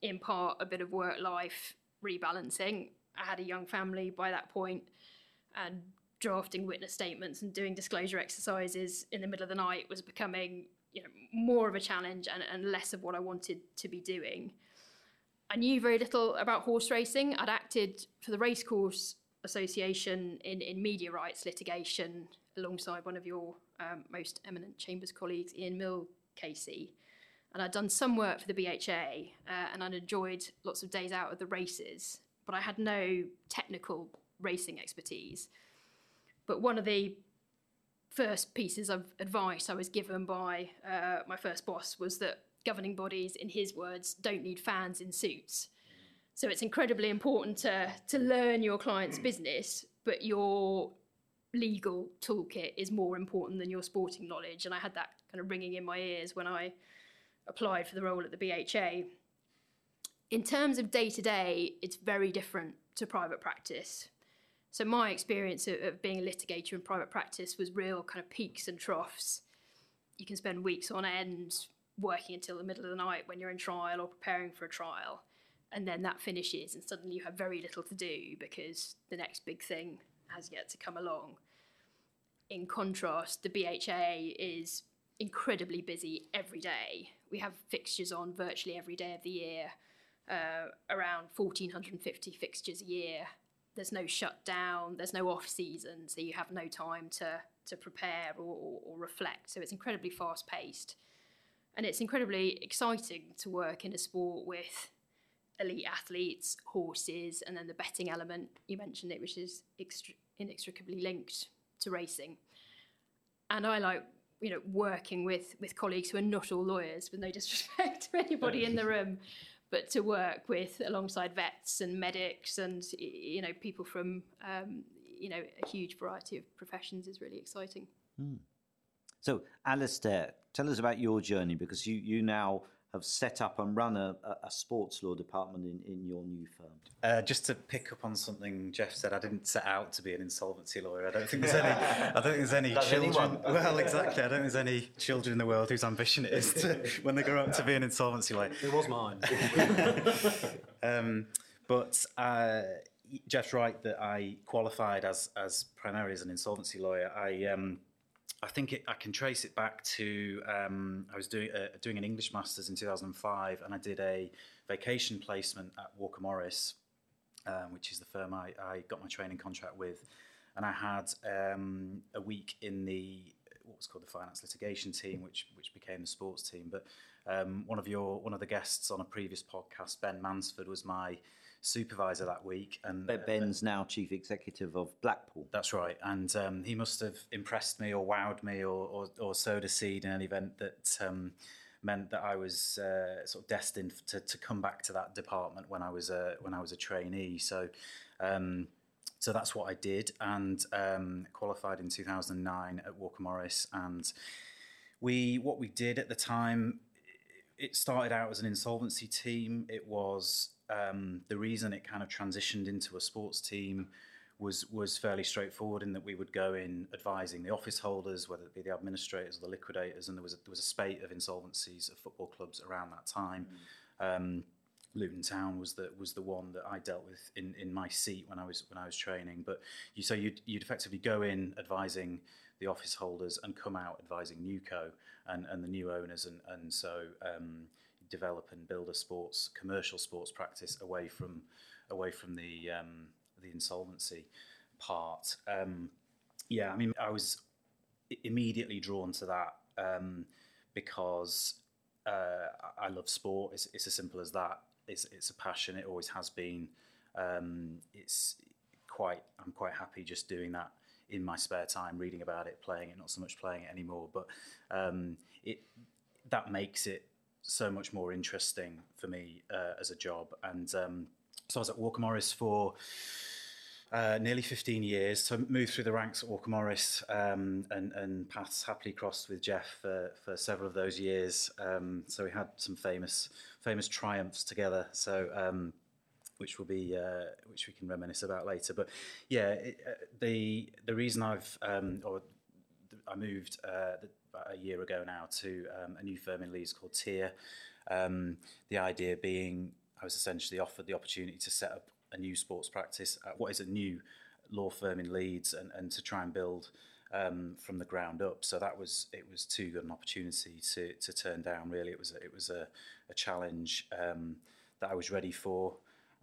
in part a bit of work life rebalancing. I had a young family by that point, and drafting witness statements and doing disclosure exercises in the middle of the night was becoming you know, more of a challenge and, and less of what I wanted to be doing. I knew very little about horse racing. I'd acted for the Racecourse Association in, in media rights litigation alongside one of your um, most eminent Chambers colleagues, Ian Mill KC. And I'd done some work for the BHA uh, and I'd enjoyed lots of days out of the races, but I had no technical racing expertise. But one of the first pieces of advice I was given by uh, my first boss was that governing bodies, in his words, don't need fans in suits. So it's incredibly important to, to learn your client's mm. business, but your legal toolkit is more important than your sporting knowledge. And I had that kind of ringing in my ears when I applied for the role at the BHA. In terms of day to day, it's very different to private practice. So my experience of, of being a litigator in private practice was real kind of peaks and troughs. You can spend weeks on end working until the middle of the night when you're in trial or preparing for a trial. And then that finishes, and suddenly you have very little to do because the next big thing has yet to come along. In contrast, the BHA is incredibly busy every day. We have fixtures on virtually every day of the year, uh, around 1,450 fixtures a year. There's no shutdown, there's no off season, so you have no time to, to prepare or, or, or reflect. So it's incredibly fast paced. And it's incredibly exciting to work in a sport with elite athletes, horses, and then the betting element. You mentioned it, which is inextricably linked to racing. And I like, you know, working with with colleagues who are not all lawyers, with no disrespect to anybody in the room, but to work with alongside vets and medics and you know people from um, you know a huge variety of professions is really exciting. Mm. So, Alistair, tell us about your journey because you, you now have set up and run a, a sports law department in, in your new firm. Uh, just to pick up on something Geoff said, I didn't set out to be an insolvency lawyer. I don't think there's any. I don't think there's any children. Well, exactly. I don't think there's any children in the world whose ambition it is to, when they grow up to be an insolvency lawyer. It was mine. um, but uh, Geoff's right that I qualified as as primarily as an insolvency lawyer. I um, I think it, I can trace it back to um, I was doing uh, doing an English masters in 2005, and I did a vacation placement at Walker Morris, um, which is the firm I, I, got my training contract with, and I had um, a week in the what was called the finance litigation team, which which became the sports team. But um, one of your one of the guests on a previous podcast, Ben Mansford, was my supervisor that week. And uh, Ben's now chief executive of Blackpool. That's right, and um, he must have impressed me or wowed me or, or, or sowed a seed in an event that. Um, meant that I was uh, sort of destined to, to come back to that department when I was a when I was a trainee. So, um, so that's what I did, and um, qualified in 2009 at Walker Morris. And we what we did at the time, it started out as an insolvency team. It was um, the reason it kind of transitioned into a sports team was was fairly straightforward in that we would go in advising the office holders, whether it be the administrators or the liquidators, and there was a, there was a spate of insolvencies of football clubs around that time. Mm. Um, Luton Town was the was the one that I dealt with in, in my seat when I was when I was training. But you so you'd, you'd effectively go in advising the office holders and come out advising Newco and, and the new owners, and and so um, develop and build a sports commercial sports practice away from away from the um, the insolvency part. Um, yeah, I mean, I was immediately drawn to that um, because uh, I love sport. It's, it's, as simple as that. It's, it's a passion. It always has been. Um, it's quite. I'm quite happy just doing that in my spare time, reading about it, playing it. Not so much playing it anymore, but um, it that makes it so much more interesting for me uh, as a job. And um, so I was at Walker Morris for uh, nearly 15 years. So I moved through the ranks at Walker Morris um, and, and paths happily crossed with Geoff for, for several of those years. Um, so we had some famous famous triumphs together. So um, which will be uh, which we can reminisce about later. But yeah, it, uh, the the reason I've um, or I moved uh, about a year ago now to um, a new firm in Leeds called Tyr. Um, the idea being, I was essentially offered the opportunity to set up a new sports practice at what is a new law firm in Leeds, and, and to try and build um, from the ground up. So that was it was too good an opportunity to to turn down. Really, it was a, it was a, a challenge um, that I was ready for,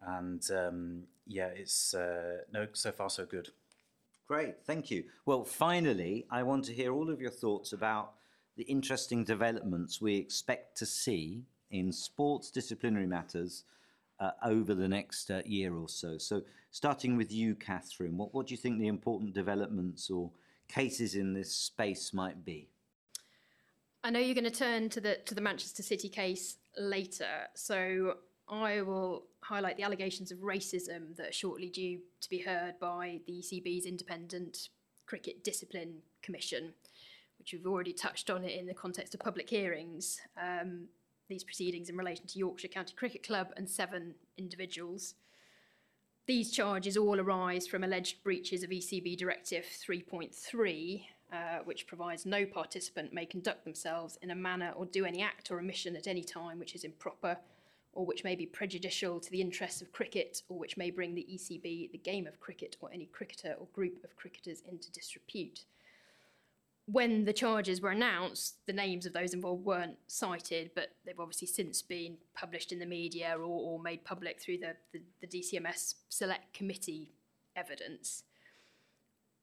and um, yeah, it's uh, no so far so good. Great, thank you. Well, finally, I want to hear all of your thoughts about the interesting developments we expect to see in sports disciplinary matters uh, over the next uh, year or so. So, starting with you, Catherine, what, what do you think the important developments or cases in this space might be? I know you're going to turn to the to the Manchester City case later, so I will highlight the allegations of racism that are shortly due to be heard by the ECB's independent cricket discipline commission, which we've already touched on in the context of public hearings. Um, these proceedings in relation to Yorkshire County Cricket Club and seven individuals. These charges all arise from alleged breaches of ECB Directive 3.3, uh, which provides no participant may conduct themselves in a manner or do any act or omission at any time which is improper or which may be prejudicial to the interests of cricket or which may bring the ECB, the game of cricket, or any cricketer or group of cricketers into disrepute when the charges were announced, the names of those involved weren't cited, but they've obviously since been published in the media or, or made public through the, the, the, DCMS Select Committee evidence.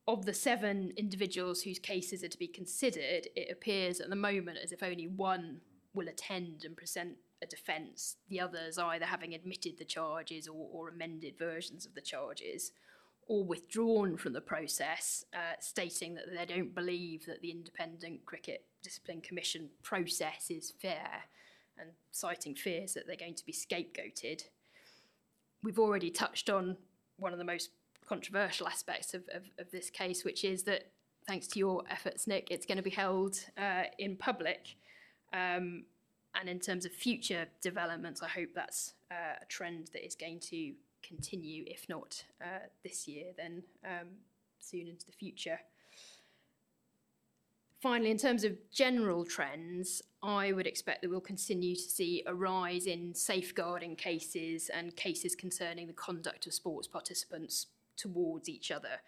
Of the seven individuals whose cases are to be considered, it appears at the moment as if only one will attend and present a defence, the others either having admitted the charges or, or amended versions of the charges or withdrawn from the process, uh, stating that they don't believe that the Independent Cricket Discipline Commission process is fair and citing fears that they're going to be scapegoated. We've already touched on one of the most controversial aspects of, of, of this case, which is that thanks to your efforts, Nick, it's going to be held uh, in public. Um, and in terms of future developments, I hope that's uh, a trend that is going to continue, if not uh, this year, then um, soon into the future. Finally, in terms of general trends, I would expect that we'll continue to see a rise in safeguarding cases and cases concerning the conduct of sports participants towards each other.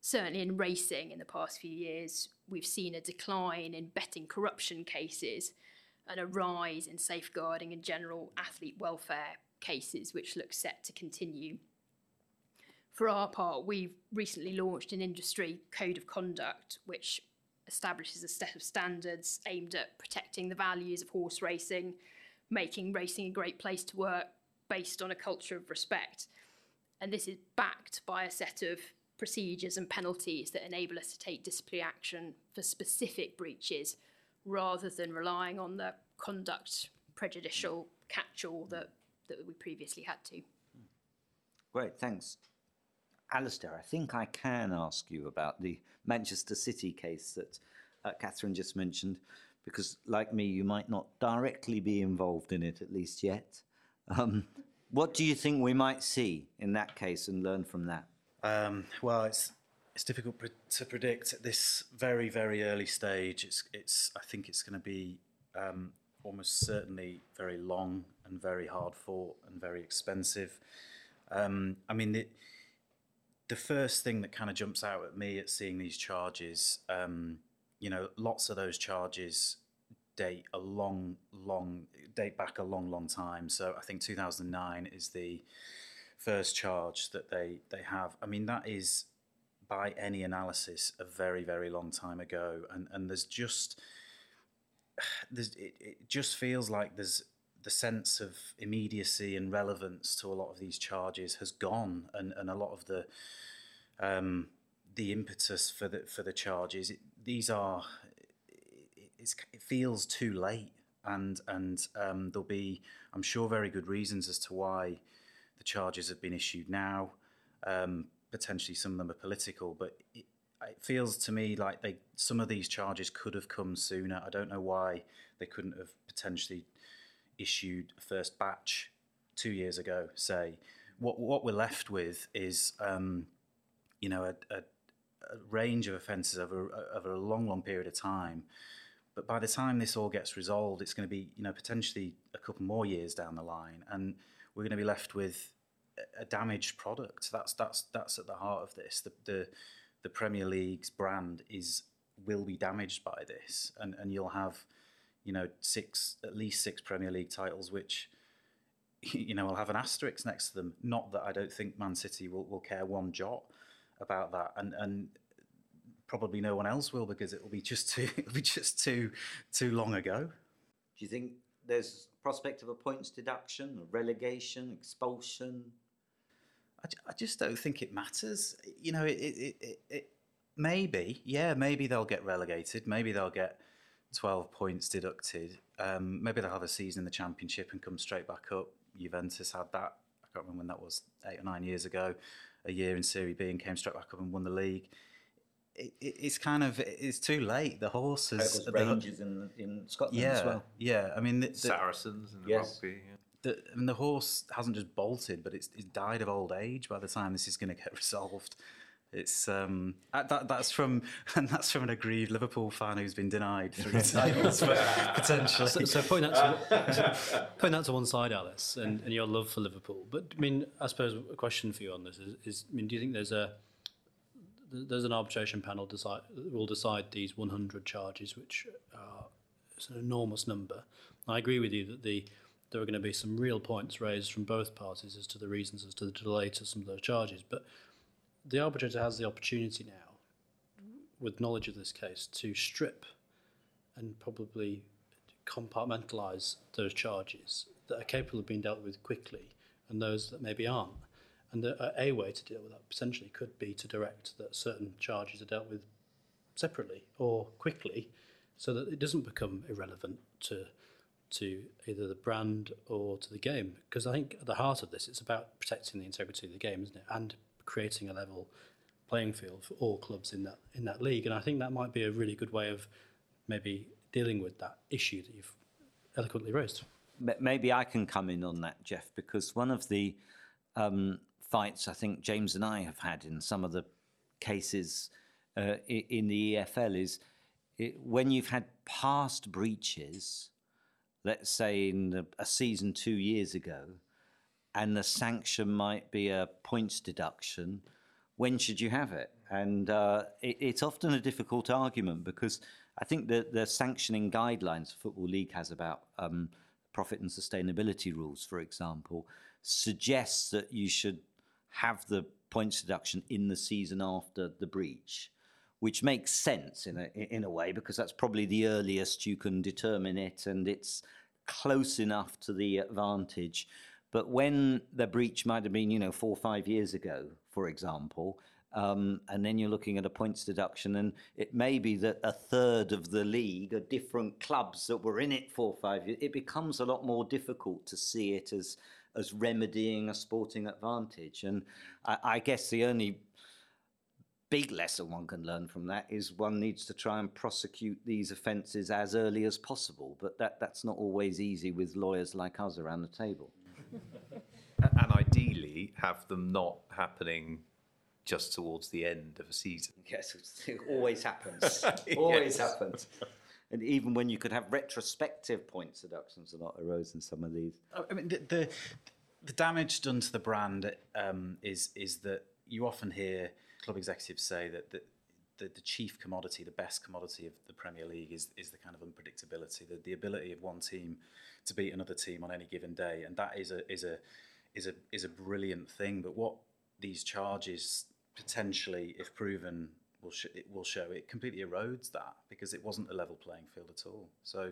Certainly in racing in the past few years, we've seen a decline in betting corruption cases and a rise in safeguarding and general athlete welfare cases, which look set to continue. For our part, we've recently launched an industry code of conduct which establishes a set of standards aimed at protecting the values of horse racing, making racing a great place to work based on a culture of respect. And this is backed by a set of procedures and penalties that enable us to take disciplinary action for specific breaches rather than relying on the conduct prejudicial catch all that that we previously had to. Great, thanks. Alistair, I think I can ask you about the Manchester City case that uh, Catherine just mentioned, because like me, you might not directly be involved in it, at least yet. Um, what do you think we might see in that case and learn from that? Um, well, it's it's difficult pre- to predict at this very very early stage. It's it's I think it's going to be um, almost certainly very long and very hard fought and very expensive. Um, I mean, the, the first thing that kind of jumps out at me at seeing these charges, um, you know, lots of those charges date a long, long date back a long, long time. So I think 2009 is the first charge that they they have. I mean, that is by any analysis a very, very long time ago, and and there's just there's, it, it just feels like there's the sense of immediacy and relevance to a lot of these charges has gone, and, and a lot of the um, the impetus for the for the charges. It, these are it, feels too late, and and um, there'll be, I'm sure, very good reasons as to why the charges have been issued now. Um, potentially, some of them are political, but it, it feels to me like they some of these charges could have come sooner. I don't know why they couldn't have potentially issued a first batch two years ago, say, what what we're left with is um, you know a, a, a range of offences over over a long long period of time. But by the time this all gets resolved, it's going to be you know potentially a couple more years down the line, and we're going to be left with a damaged product. That's that's that's at the heart of this. The the, the Premier League's brand is will be damaged by this, and and you'll have you know six at least six Premier League titles which you know will have an asterisk next to them. Not that I don't think Man City will, will care one jot about that, and and probably no one else will because it will be just too it'll be just too too long ago. Do you think there's prospect of a points deduction, a relegation, expulsion? I, I just don't think it matters. You know, it, it, it, it maybe, yeah, maybe they'll get relegated. Maybe they'll get 12 points deducted. Um, maybe they'll have a season in the championship and come straight back up. Juventus had that. I can't remember when that was, eight or nine years ago. A year in Serie B and came straight back up and won the league. It, it, it's kind of it's too late. The horses, the Rangers in, in Scotland yeah, as well. Yeah, I mean the, the, Saracens and Yes. rugby. Yeah. The, I mean, the horse hasn't just bolted, but it's, it's died of old age by the time this is going to get resolved. It's um, that, that's from and that's from an aggrieved Liverpool fan who's been denied three titles potentially. So, so putting that to, putting that to one side, Alice, and, and your love for Liverpool. But I mean, I suppose a question for you on this is, is I mean, do you think there's a there's an arbitration panel decide will decide these 100 charges, which are it's an enormous number. I agree with you that the there are going to be some real points raised from both parties as to the reasons as to the delay to some of those charges, but the arbitrator has the opportunity now, with knowledge of this case, to strip and probably compartmentalise those charges that are capable of being dealt with quickly and those that maybe aren't. And the, a way to deal with that potentially could be to direct that certain charges are dealt with separately or quickly so that it doesn't become irrelevant to to either the brand or to the game. Because I think at the heart of this, it's about protecting the integrity of the game, isn't it? And creating a level playing field for all clubs in that in that league. And I think that might be a really good way of maybe dealing with that issue that you've eloquently raised. Maybe I can come in on that, Geoff, because one of the um, fights I think James and I have had in some of the cases uh, in the EFL is it, when you've had past breaches, let's say in a season two years ago, and the sanction might be a points deduction, when should you have it? And uh, it, it's often a difficult argument because I think the, the sanctioning guidelines Football League has about um, profit and sustainability rules, for example, suggests that you should have the points deduction in the season after the breach, which makes sense in a, in a way because that's probably the earliest you can determine it and it's close enough to the advantage. But when the breach might have been, you know, four or five years ago, for example, um, and then you're looking at a points deduction, and it may be that a third of the league are different clubs that were in it four or five years. It becomes a lot more difficult to see it as as remedying a sporting advantage. And I, I guess the only big lesson one can learn from that is one needs to try and prosecute these offences as early as possible. But that, that's not always easy with lawyers like us around the table. and ideally have them not happening just towards the end of a season. Yes, it always happens. always Yes. happens. And even when you could have retrospective point deductions, a lot arose in some of these. I mean, the, the the damage done to the brand um, is is that you often hear club executives say that the, the the chief commodity, the best commodity of the Premier League is is the kind of unpredictability, the, the ability of one team to beat another team on any given day, and that is a is a is a is a brilliant thing. But what these charges potentially, if proven, will sh- it will show it completely erodes that because it wasn't a level playing field at all. So,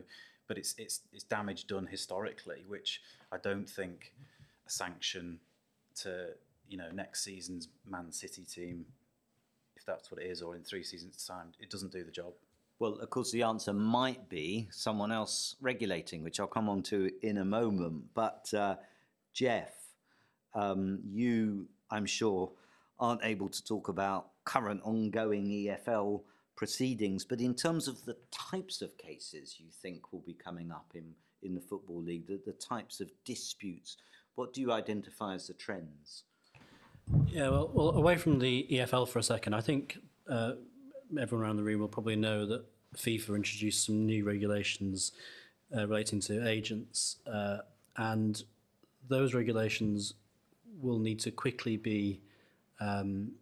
but it's it's it's damage done historically, which I don't think a sanction to you know next season's Man City team, that's what it is, or in three seasons' time, it doesn't do the job. Well, of course, the answer might be someone else regulating, which I'll come on to in a moment. But, uh, Geoff, um, you, I'm sure, aren't able to talk about current ongoing EFL proceedings. But in terms of the types of cases you think will be coming up in, in the Football League, the, the types of disputes, what do you identify as the trends? Yeah, well, well, away from the EFL for a second, I think uh, everyone around the room will probably know that FIFA introduced some new regulations uh, relating to agents, uh, and those regulations will need to quickly be um,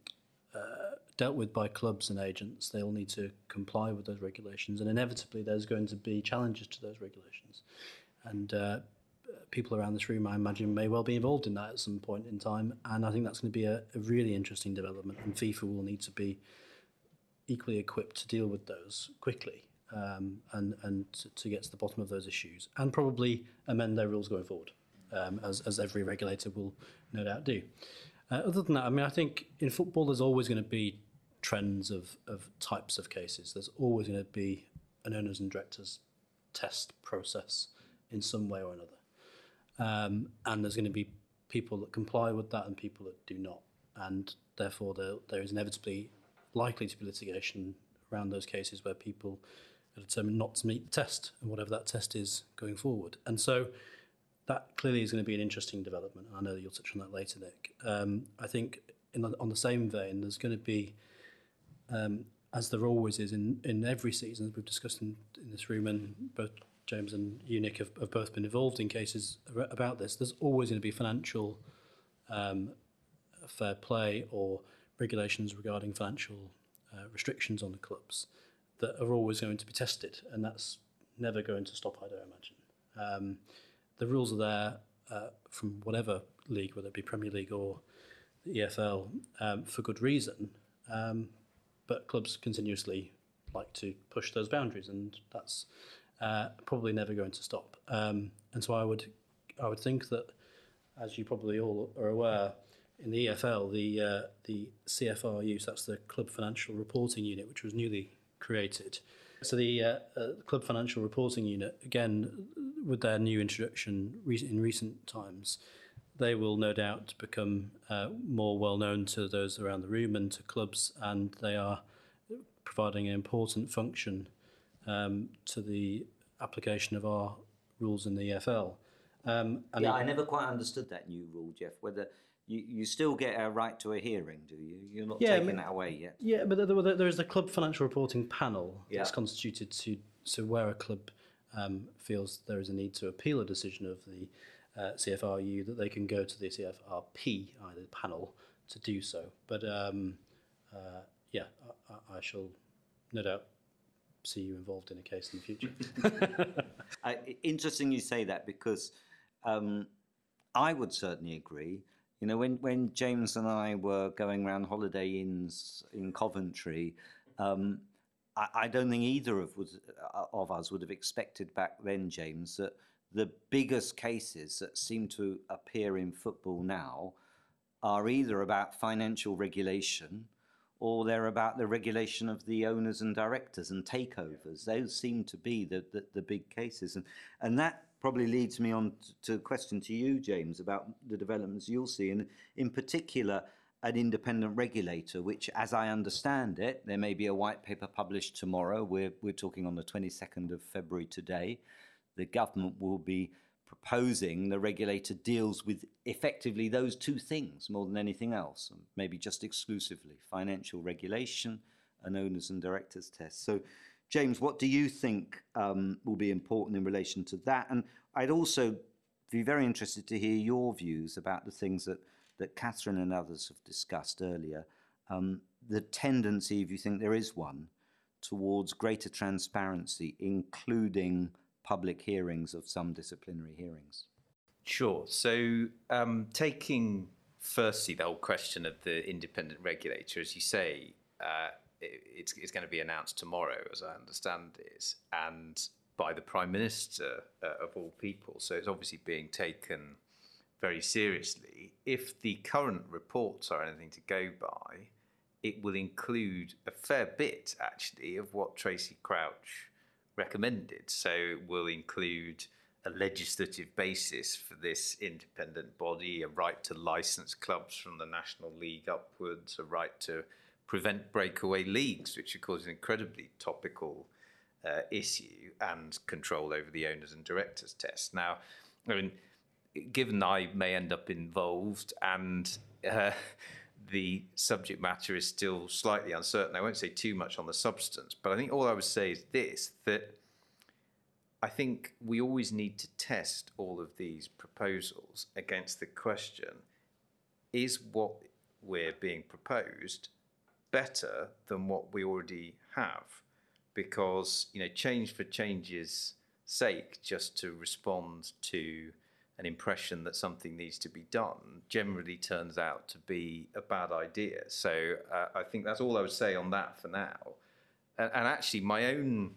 uh, dealt with by clubs and agents. They'll need to comply with those regulations, and inevitably, there's going to be challenges to those regulations. And uh, people around this room, I imagine, may well be involved in that at some point in time. And I think that's going to be a, a really interesting development. And FIFA will need to be equally equipped to deal with those quickly um, and, and to, to, get to the bottom of those issues and probably amend their rules going forward, um, as, as every regulator will no doubt do. Uh, other than that, I mean, I think in football there's always going to be trends of, of types of cases. There's always going to be an owners and directors test process in some way or another. Um, and there's going to be people that comply with that and people that do not. And therefore, there, there is inevitably likely to be litigation around those cases where people are determined not to meet the test and whatever that test is going forward. And so that clearly is going to be an interesting development. I know that you'll touch on that later, Nick. Um, I think the, on the same vein, there's going to be, um, as there always is in, in every season, as we've discussed in, in this room, and both James and you, have, have both been involved in cases about this. There's always going to be financial um, fair play or regulations regarding financial uh, restrictions on the clubs that are always going to be tested, and that's never going to stop, I don't imagine. Um, the rules are there uh, from whatever league, whether it be Premier League or the EFL, um, for good reason, um, but clubs continuously like to push those boundaries, and that's uh, probably never going to stop. Um, and so I would, I would think that, as you probably all are aware, in the EFL, the uh, the CFRU, so that's the Club Financial Reporting Unit, which was newly created. So the uh, uh, Club Financial Reporting Unit, again, with their new introduction in recent times, they will no doubt become uh, more well known to those around the room and to clubs, and they are providing an important function um, to the application of our rules in the EFL. Um, yeah, it, I never quite understood that new rule, Geoff. Whether you, you still get a right to a hearing, do you? You're not yeah, taking that away yet. Yeah, but there, there is the club financial reporting panel yeah. that's constituted to so where a club um, feels there is a need to appeal a decision of the uh, CFRU, that they can go to the CFRP, either panel, to do so. But um, uh, yeah, I, I shall no doubt see you involved in a case in the future. uh, interesting you say that because um, I would certainly agree. You know, when, when James and I were going around holiday inns in Coventry, um, I, I, don't think either of, was, uh, of us would have expected back then, James, that the biggest cases that seem to appear in football now are either about financial regulation or they're about the regulation of the owners and directors and takeovers. Those seem to be the, the, the big cases. And, and that probably leads me on to a question to you, James, about the developments you'll see, and in particular, an independent regulator, which, as I understand it, there may be a white paper published tomorrow. We're, we're talking on the 22nd of February today. The government will be proposing the regulator deals with effectively those two things more than anything else, and maybe just exclusively financial regulation and owners and directors tests. So, James, what do you think um, will be important in relation to that? And I'd also be very interested to hear your views about the things that, that Catherine and others have discussed earlier. Um, the tendency, if you think there is one, towards greater transparency, including public hearings of some disciplinary hearings? Sure. So, um, taking firstly the whole question of the independent regulator, as you say, uh, it, it's, it's, going to be announced tomorrow, as I understand it, and by the Prime Minister uh, of all people. So, it's obviously being taken very seriously. If the current reports are anything to go by, it will include a fair bit, actually, of what Tracey Crouch recommended. So we'll include a legislative basis for this independent body, a right to license clubs from the National League upwards, a right to prevent breakaway leagues, which of course is an incredibly topical uh, issue, and control over the owners and directors test. Now, I mean, given I may end up involved and uh, the subject matter is still slightly uncertain, I won't say too much on the substance, but I think all I would say is this that I think we always need to test all of these proposals against the question is what we're being proposed better than what we already have? Because, you know, change for change's sake, just to respond to an impression that something needs to be done, generally turns out to be a bad idea. So uh, I think that's all I would say on that for now. And, and actually, my own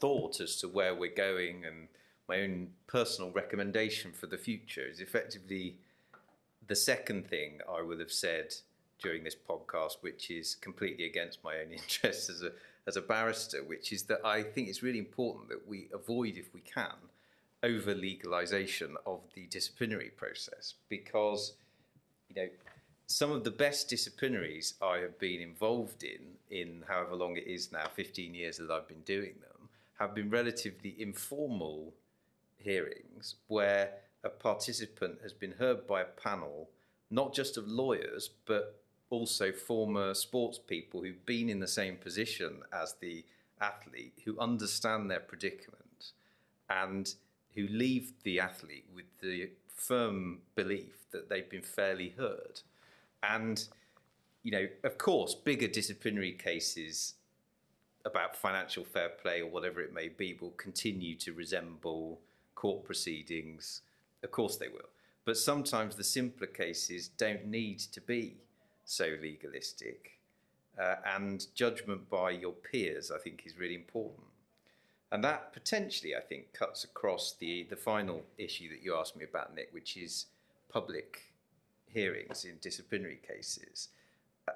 thought as to where we're going and my own personal recommendation for the future is effectively the second thing I would have said during this podcast, which is completely against my own interests as a as a barrister, which is that I think it's really important that we avoid, if we can, over legalization of the disciplinary process because you know some of the best disciplinaries I have been involved in in however long it is now 15 years that I've been doing them have been relatively informal hearings where a participant has been heard by a panel not just of lawyers but also former sports people who've been in the same position as the athlete who understand their predicament. And who leave the athlete with the firm belief that they've been fairly heard. And, you know, of course, bigger disciplinary cases about financial fair play or whatever it may be will continue to resemble court proceedings. Of course, they will. But sometimes the simpler cases don't need to be so legalistic. Uh, and judgment by your peers, I think, is really important. And that potentially, I think, cuts across the, the final issue that you asked me about, Nick, which is public hearings in disciplinary cases. Uh,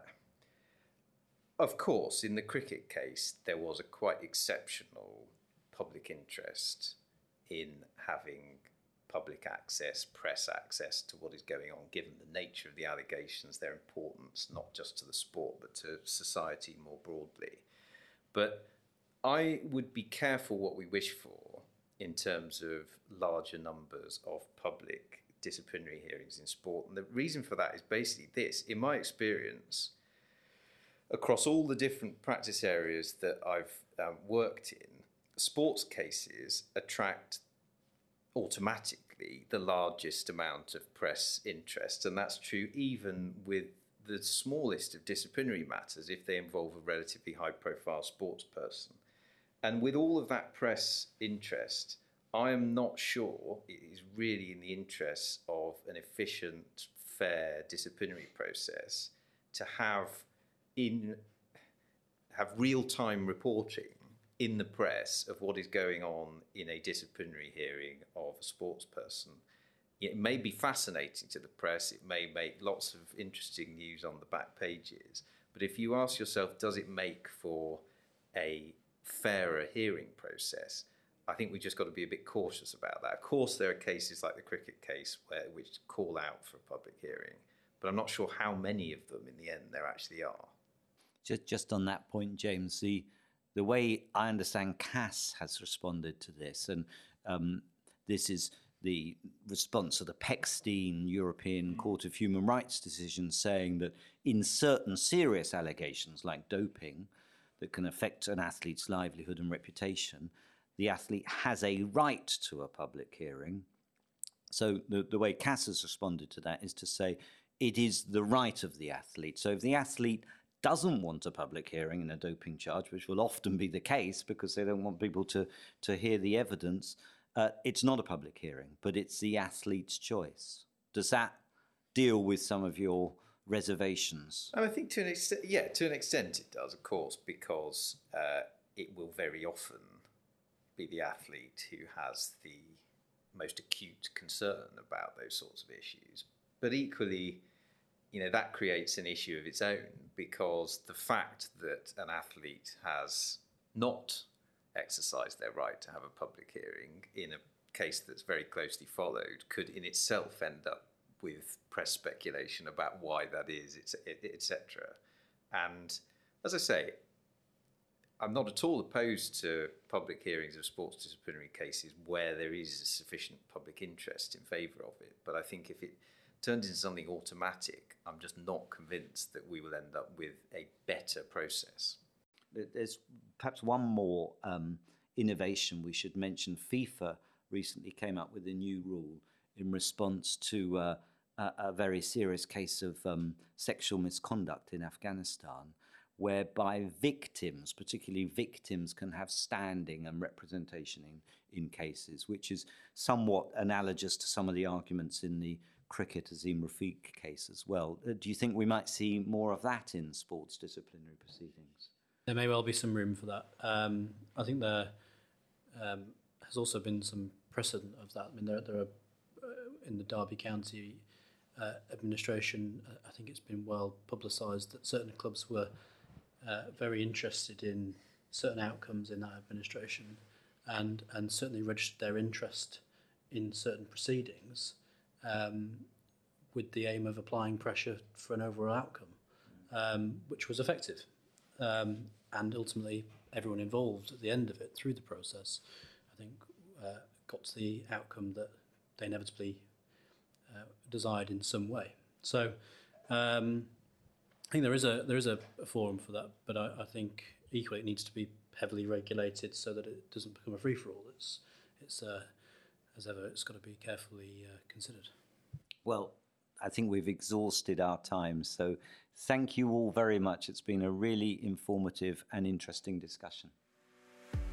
of course, in the cricket case, there was a quite exceptional public interest in having public access, press access to what is going on, given the nature of the allegations, their importance, not just to the sport, but to society more broadly. But I would be careful what we wish for in terms of larger numbers of public disciplinary hearings in sport. And the reason for that is basically this in my experience, across all the different practice areas that I've um, worked in, sports cases attract automatically the largest amount of press interest. And that's true even with the smallest of disciplinary matters if they involve a relatively high profile sports person. And with all of that press interest, I am not sure it is really in the interests of an efficient, fair disciplinary process to have in have real time reporting in the press of what is going on in a disciplinary hearing of a sports person. It may be fascinating to the press, it may make lots of interesting news on the back pages, but if you ask yourself, does it make for a fairer hearing process, I think we've just got to be a bit cautious about that. Of course, there are cases like the cricket case where, which call out for a public hearing, but I'm not sure how many of them in the end there actually are. Just, just on that point, James, the, the way I understand CAS has responded to this, and um, this is the response of the Pechstein European Court of Human Rights decision saying that in certain serious allegations like doping, that can affect an athlete's livelihood and reputation, the athlete has a right to a public hearing. So the, the way CAS has responded to that is to say it is the right of the athlete. So if the athlete doesn't want a public hearing in a doping charge, which will often be the case because they don't want people to, to hear the evidence, uh, it's not a public hearing, but it's the athlete's choice. Does that deal with some of your reservations? I think to an extent, yeah, to an extent it does, of course, because uh, it will very often be the athlete who has the most acute concern about those sorts of issues. But equally, you know, that creates an issue of its own because the fact that an athlete has not exercised their right to have a public hearing in a case that's very closely followed could in itself end up with press speculation about why that is, etc. And as I say, I'm not at all opposed to public hearings of sports disciplinary cases where there is a sufficient public interest in favour of it. But I think if it turns into something automatic, I'm just not convinced that we will end up with a better process. There's perhaps one more um, innovation we should mention. FIFA recently came up with a new rule in response to uh, a, very serious case of um, sexual misconduct in Afghanistan, whereby victims, particularly victims, can have standing and representation in, in cases, which is somewhat analogous to some of the arguments in the cricket Azeem Rafiq case as well. Uh, do you think we might see more of that in sports disciplinary proceedings? There may well be some room for that. Um, I think there um, has also been some precedent of that. I mean, there, there are uh, in the Derby County uh, administration. Uh, I think it's been well publicised that certain clubs were uh, very interested in certain outcomes in that administration, and and certainly registered their interest in certain proceedings, um, with the aim of applying pressure for an overall outcome, um, which was effective, um, and ultimately everyone involved at the end of it through the process, I think, uh, got to the outcome that they inevitably desired in some way. So. Um, I think there is a there is a, forum for that, but I, I, think equally it needs to be heavily regulated so that it doesn't become a free for all. It's it's uh, as ever, it's got to be carefully uh, considered. Well, I think we've exhausted our time, so thank you all very much. It's been a really informative and interesting discussion.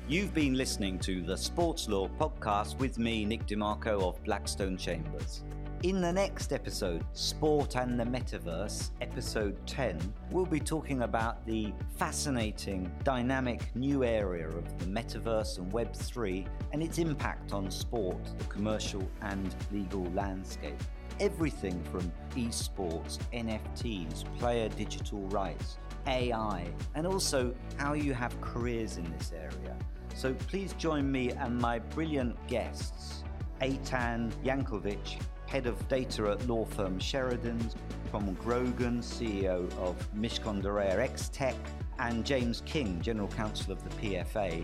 You've been listening to the Sports Law Podcast with me, Nick De Marco of Blackstone Chambers. In the next episode, Sport and the Metaverse, episode 10, we'll be talking about the fascinating, dynamic new area of the metaverse and Web3 and its impact on sport, the commercial and legal landscape. Everything from esports, NFTs, player digital rights, AI, and also how you have careers in this area. So please join me and my brilliant guests, Eitan Yankovic, head of data at law firm Sheridan's, Tom Grogan, CEO of Mishcon de Reya X-Tech, and James King, General Counsel of the PFA,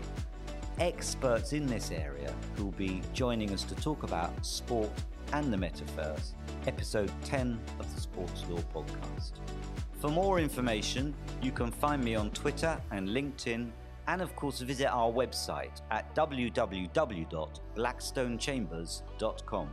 experts in this area who will be joining us to talk about sport and the metaverse, episode 10 of the Sports Law Podcast. For more information, you can find me on Twitter and LinkedIn, and of course, visit our website at www.blackstonechambers.com.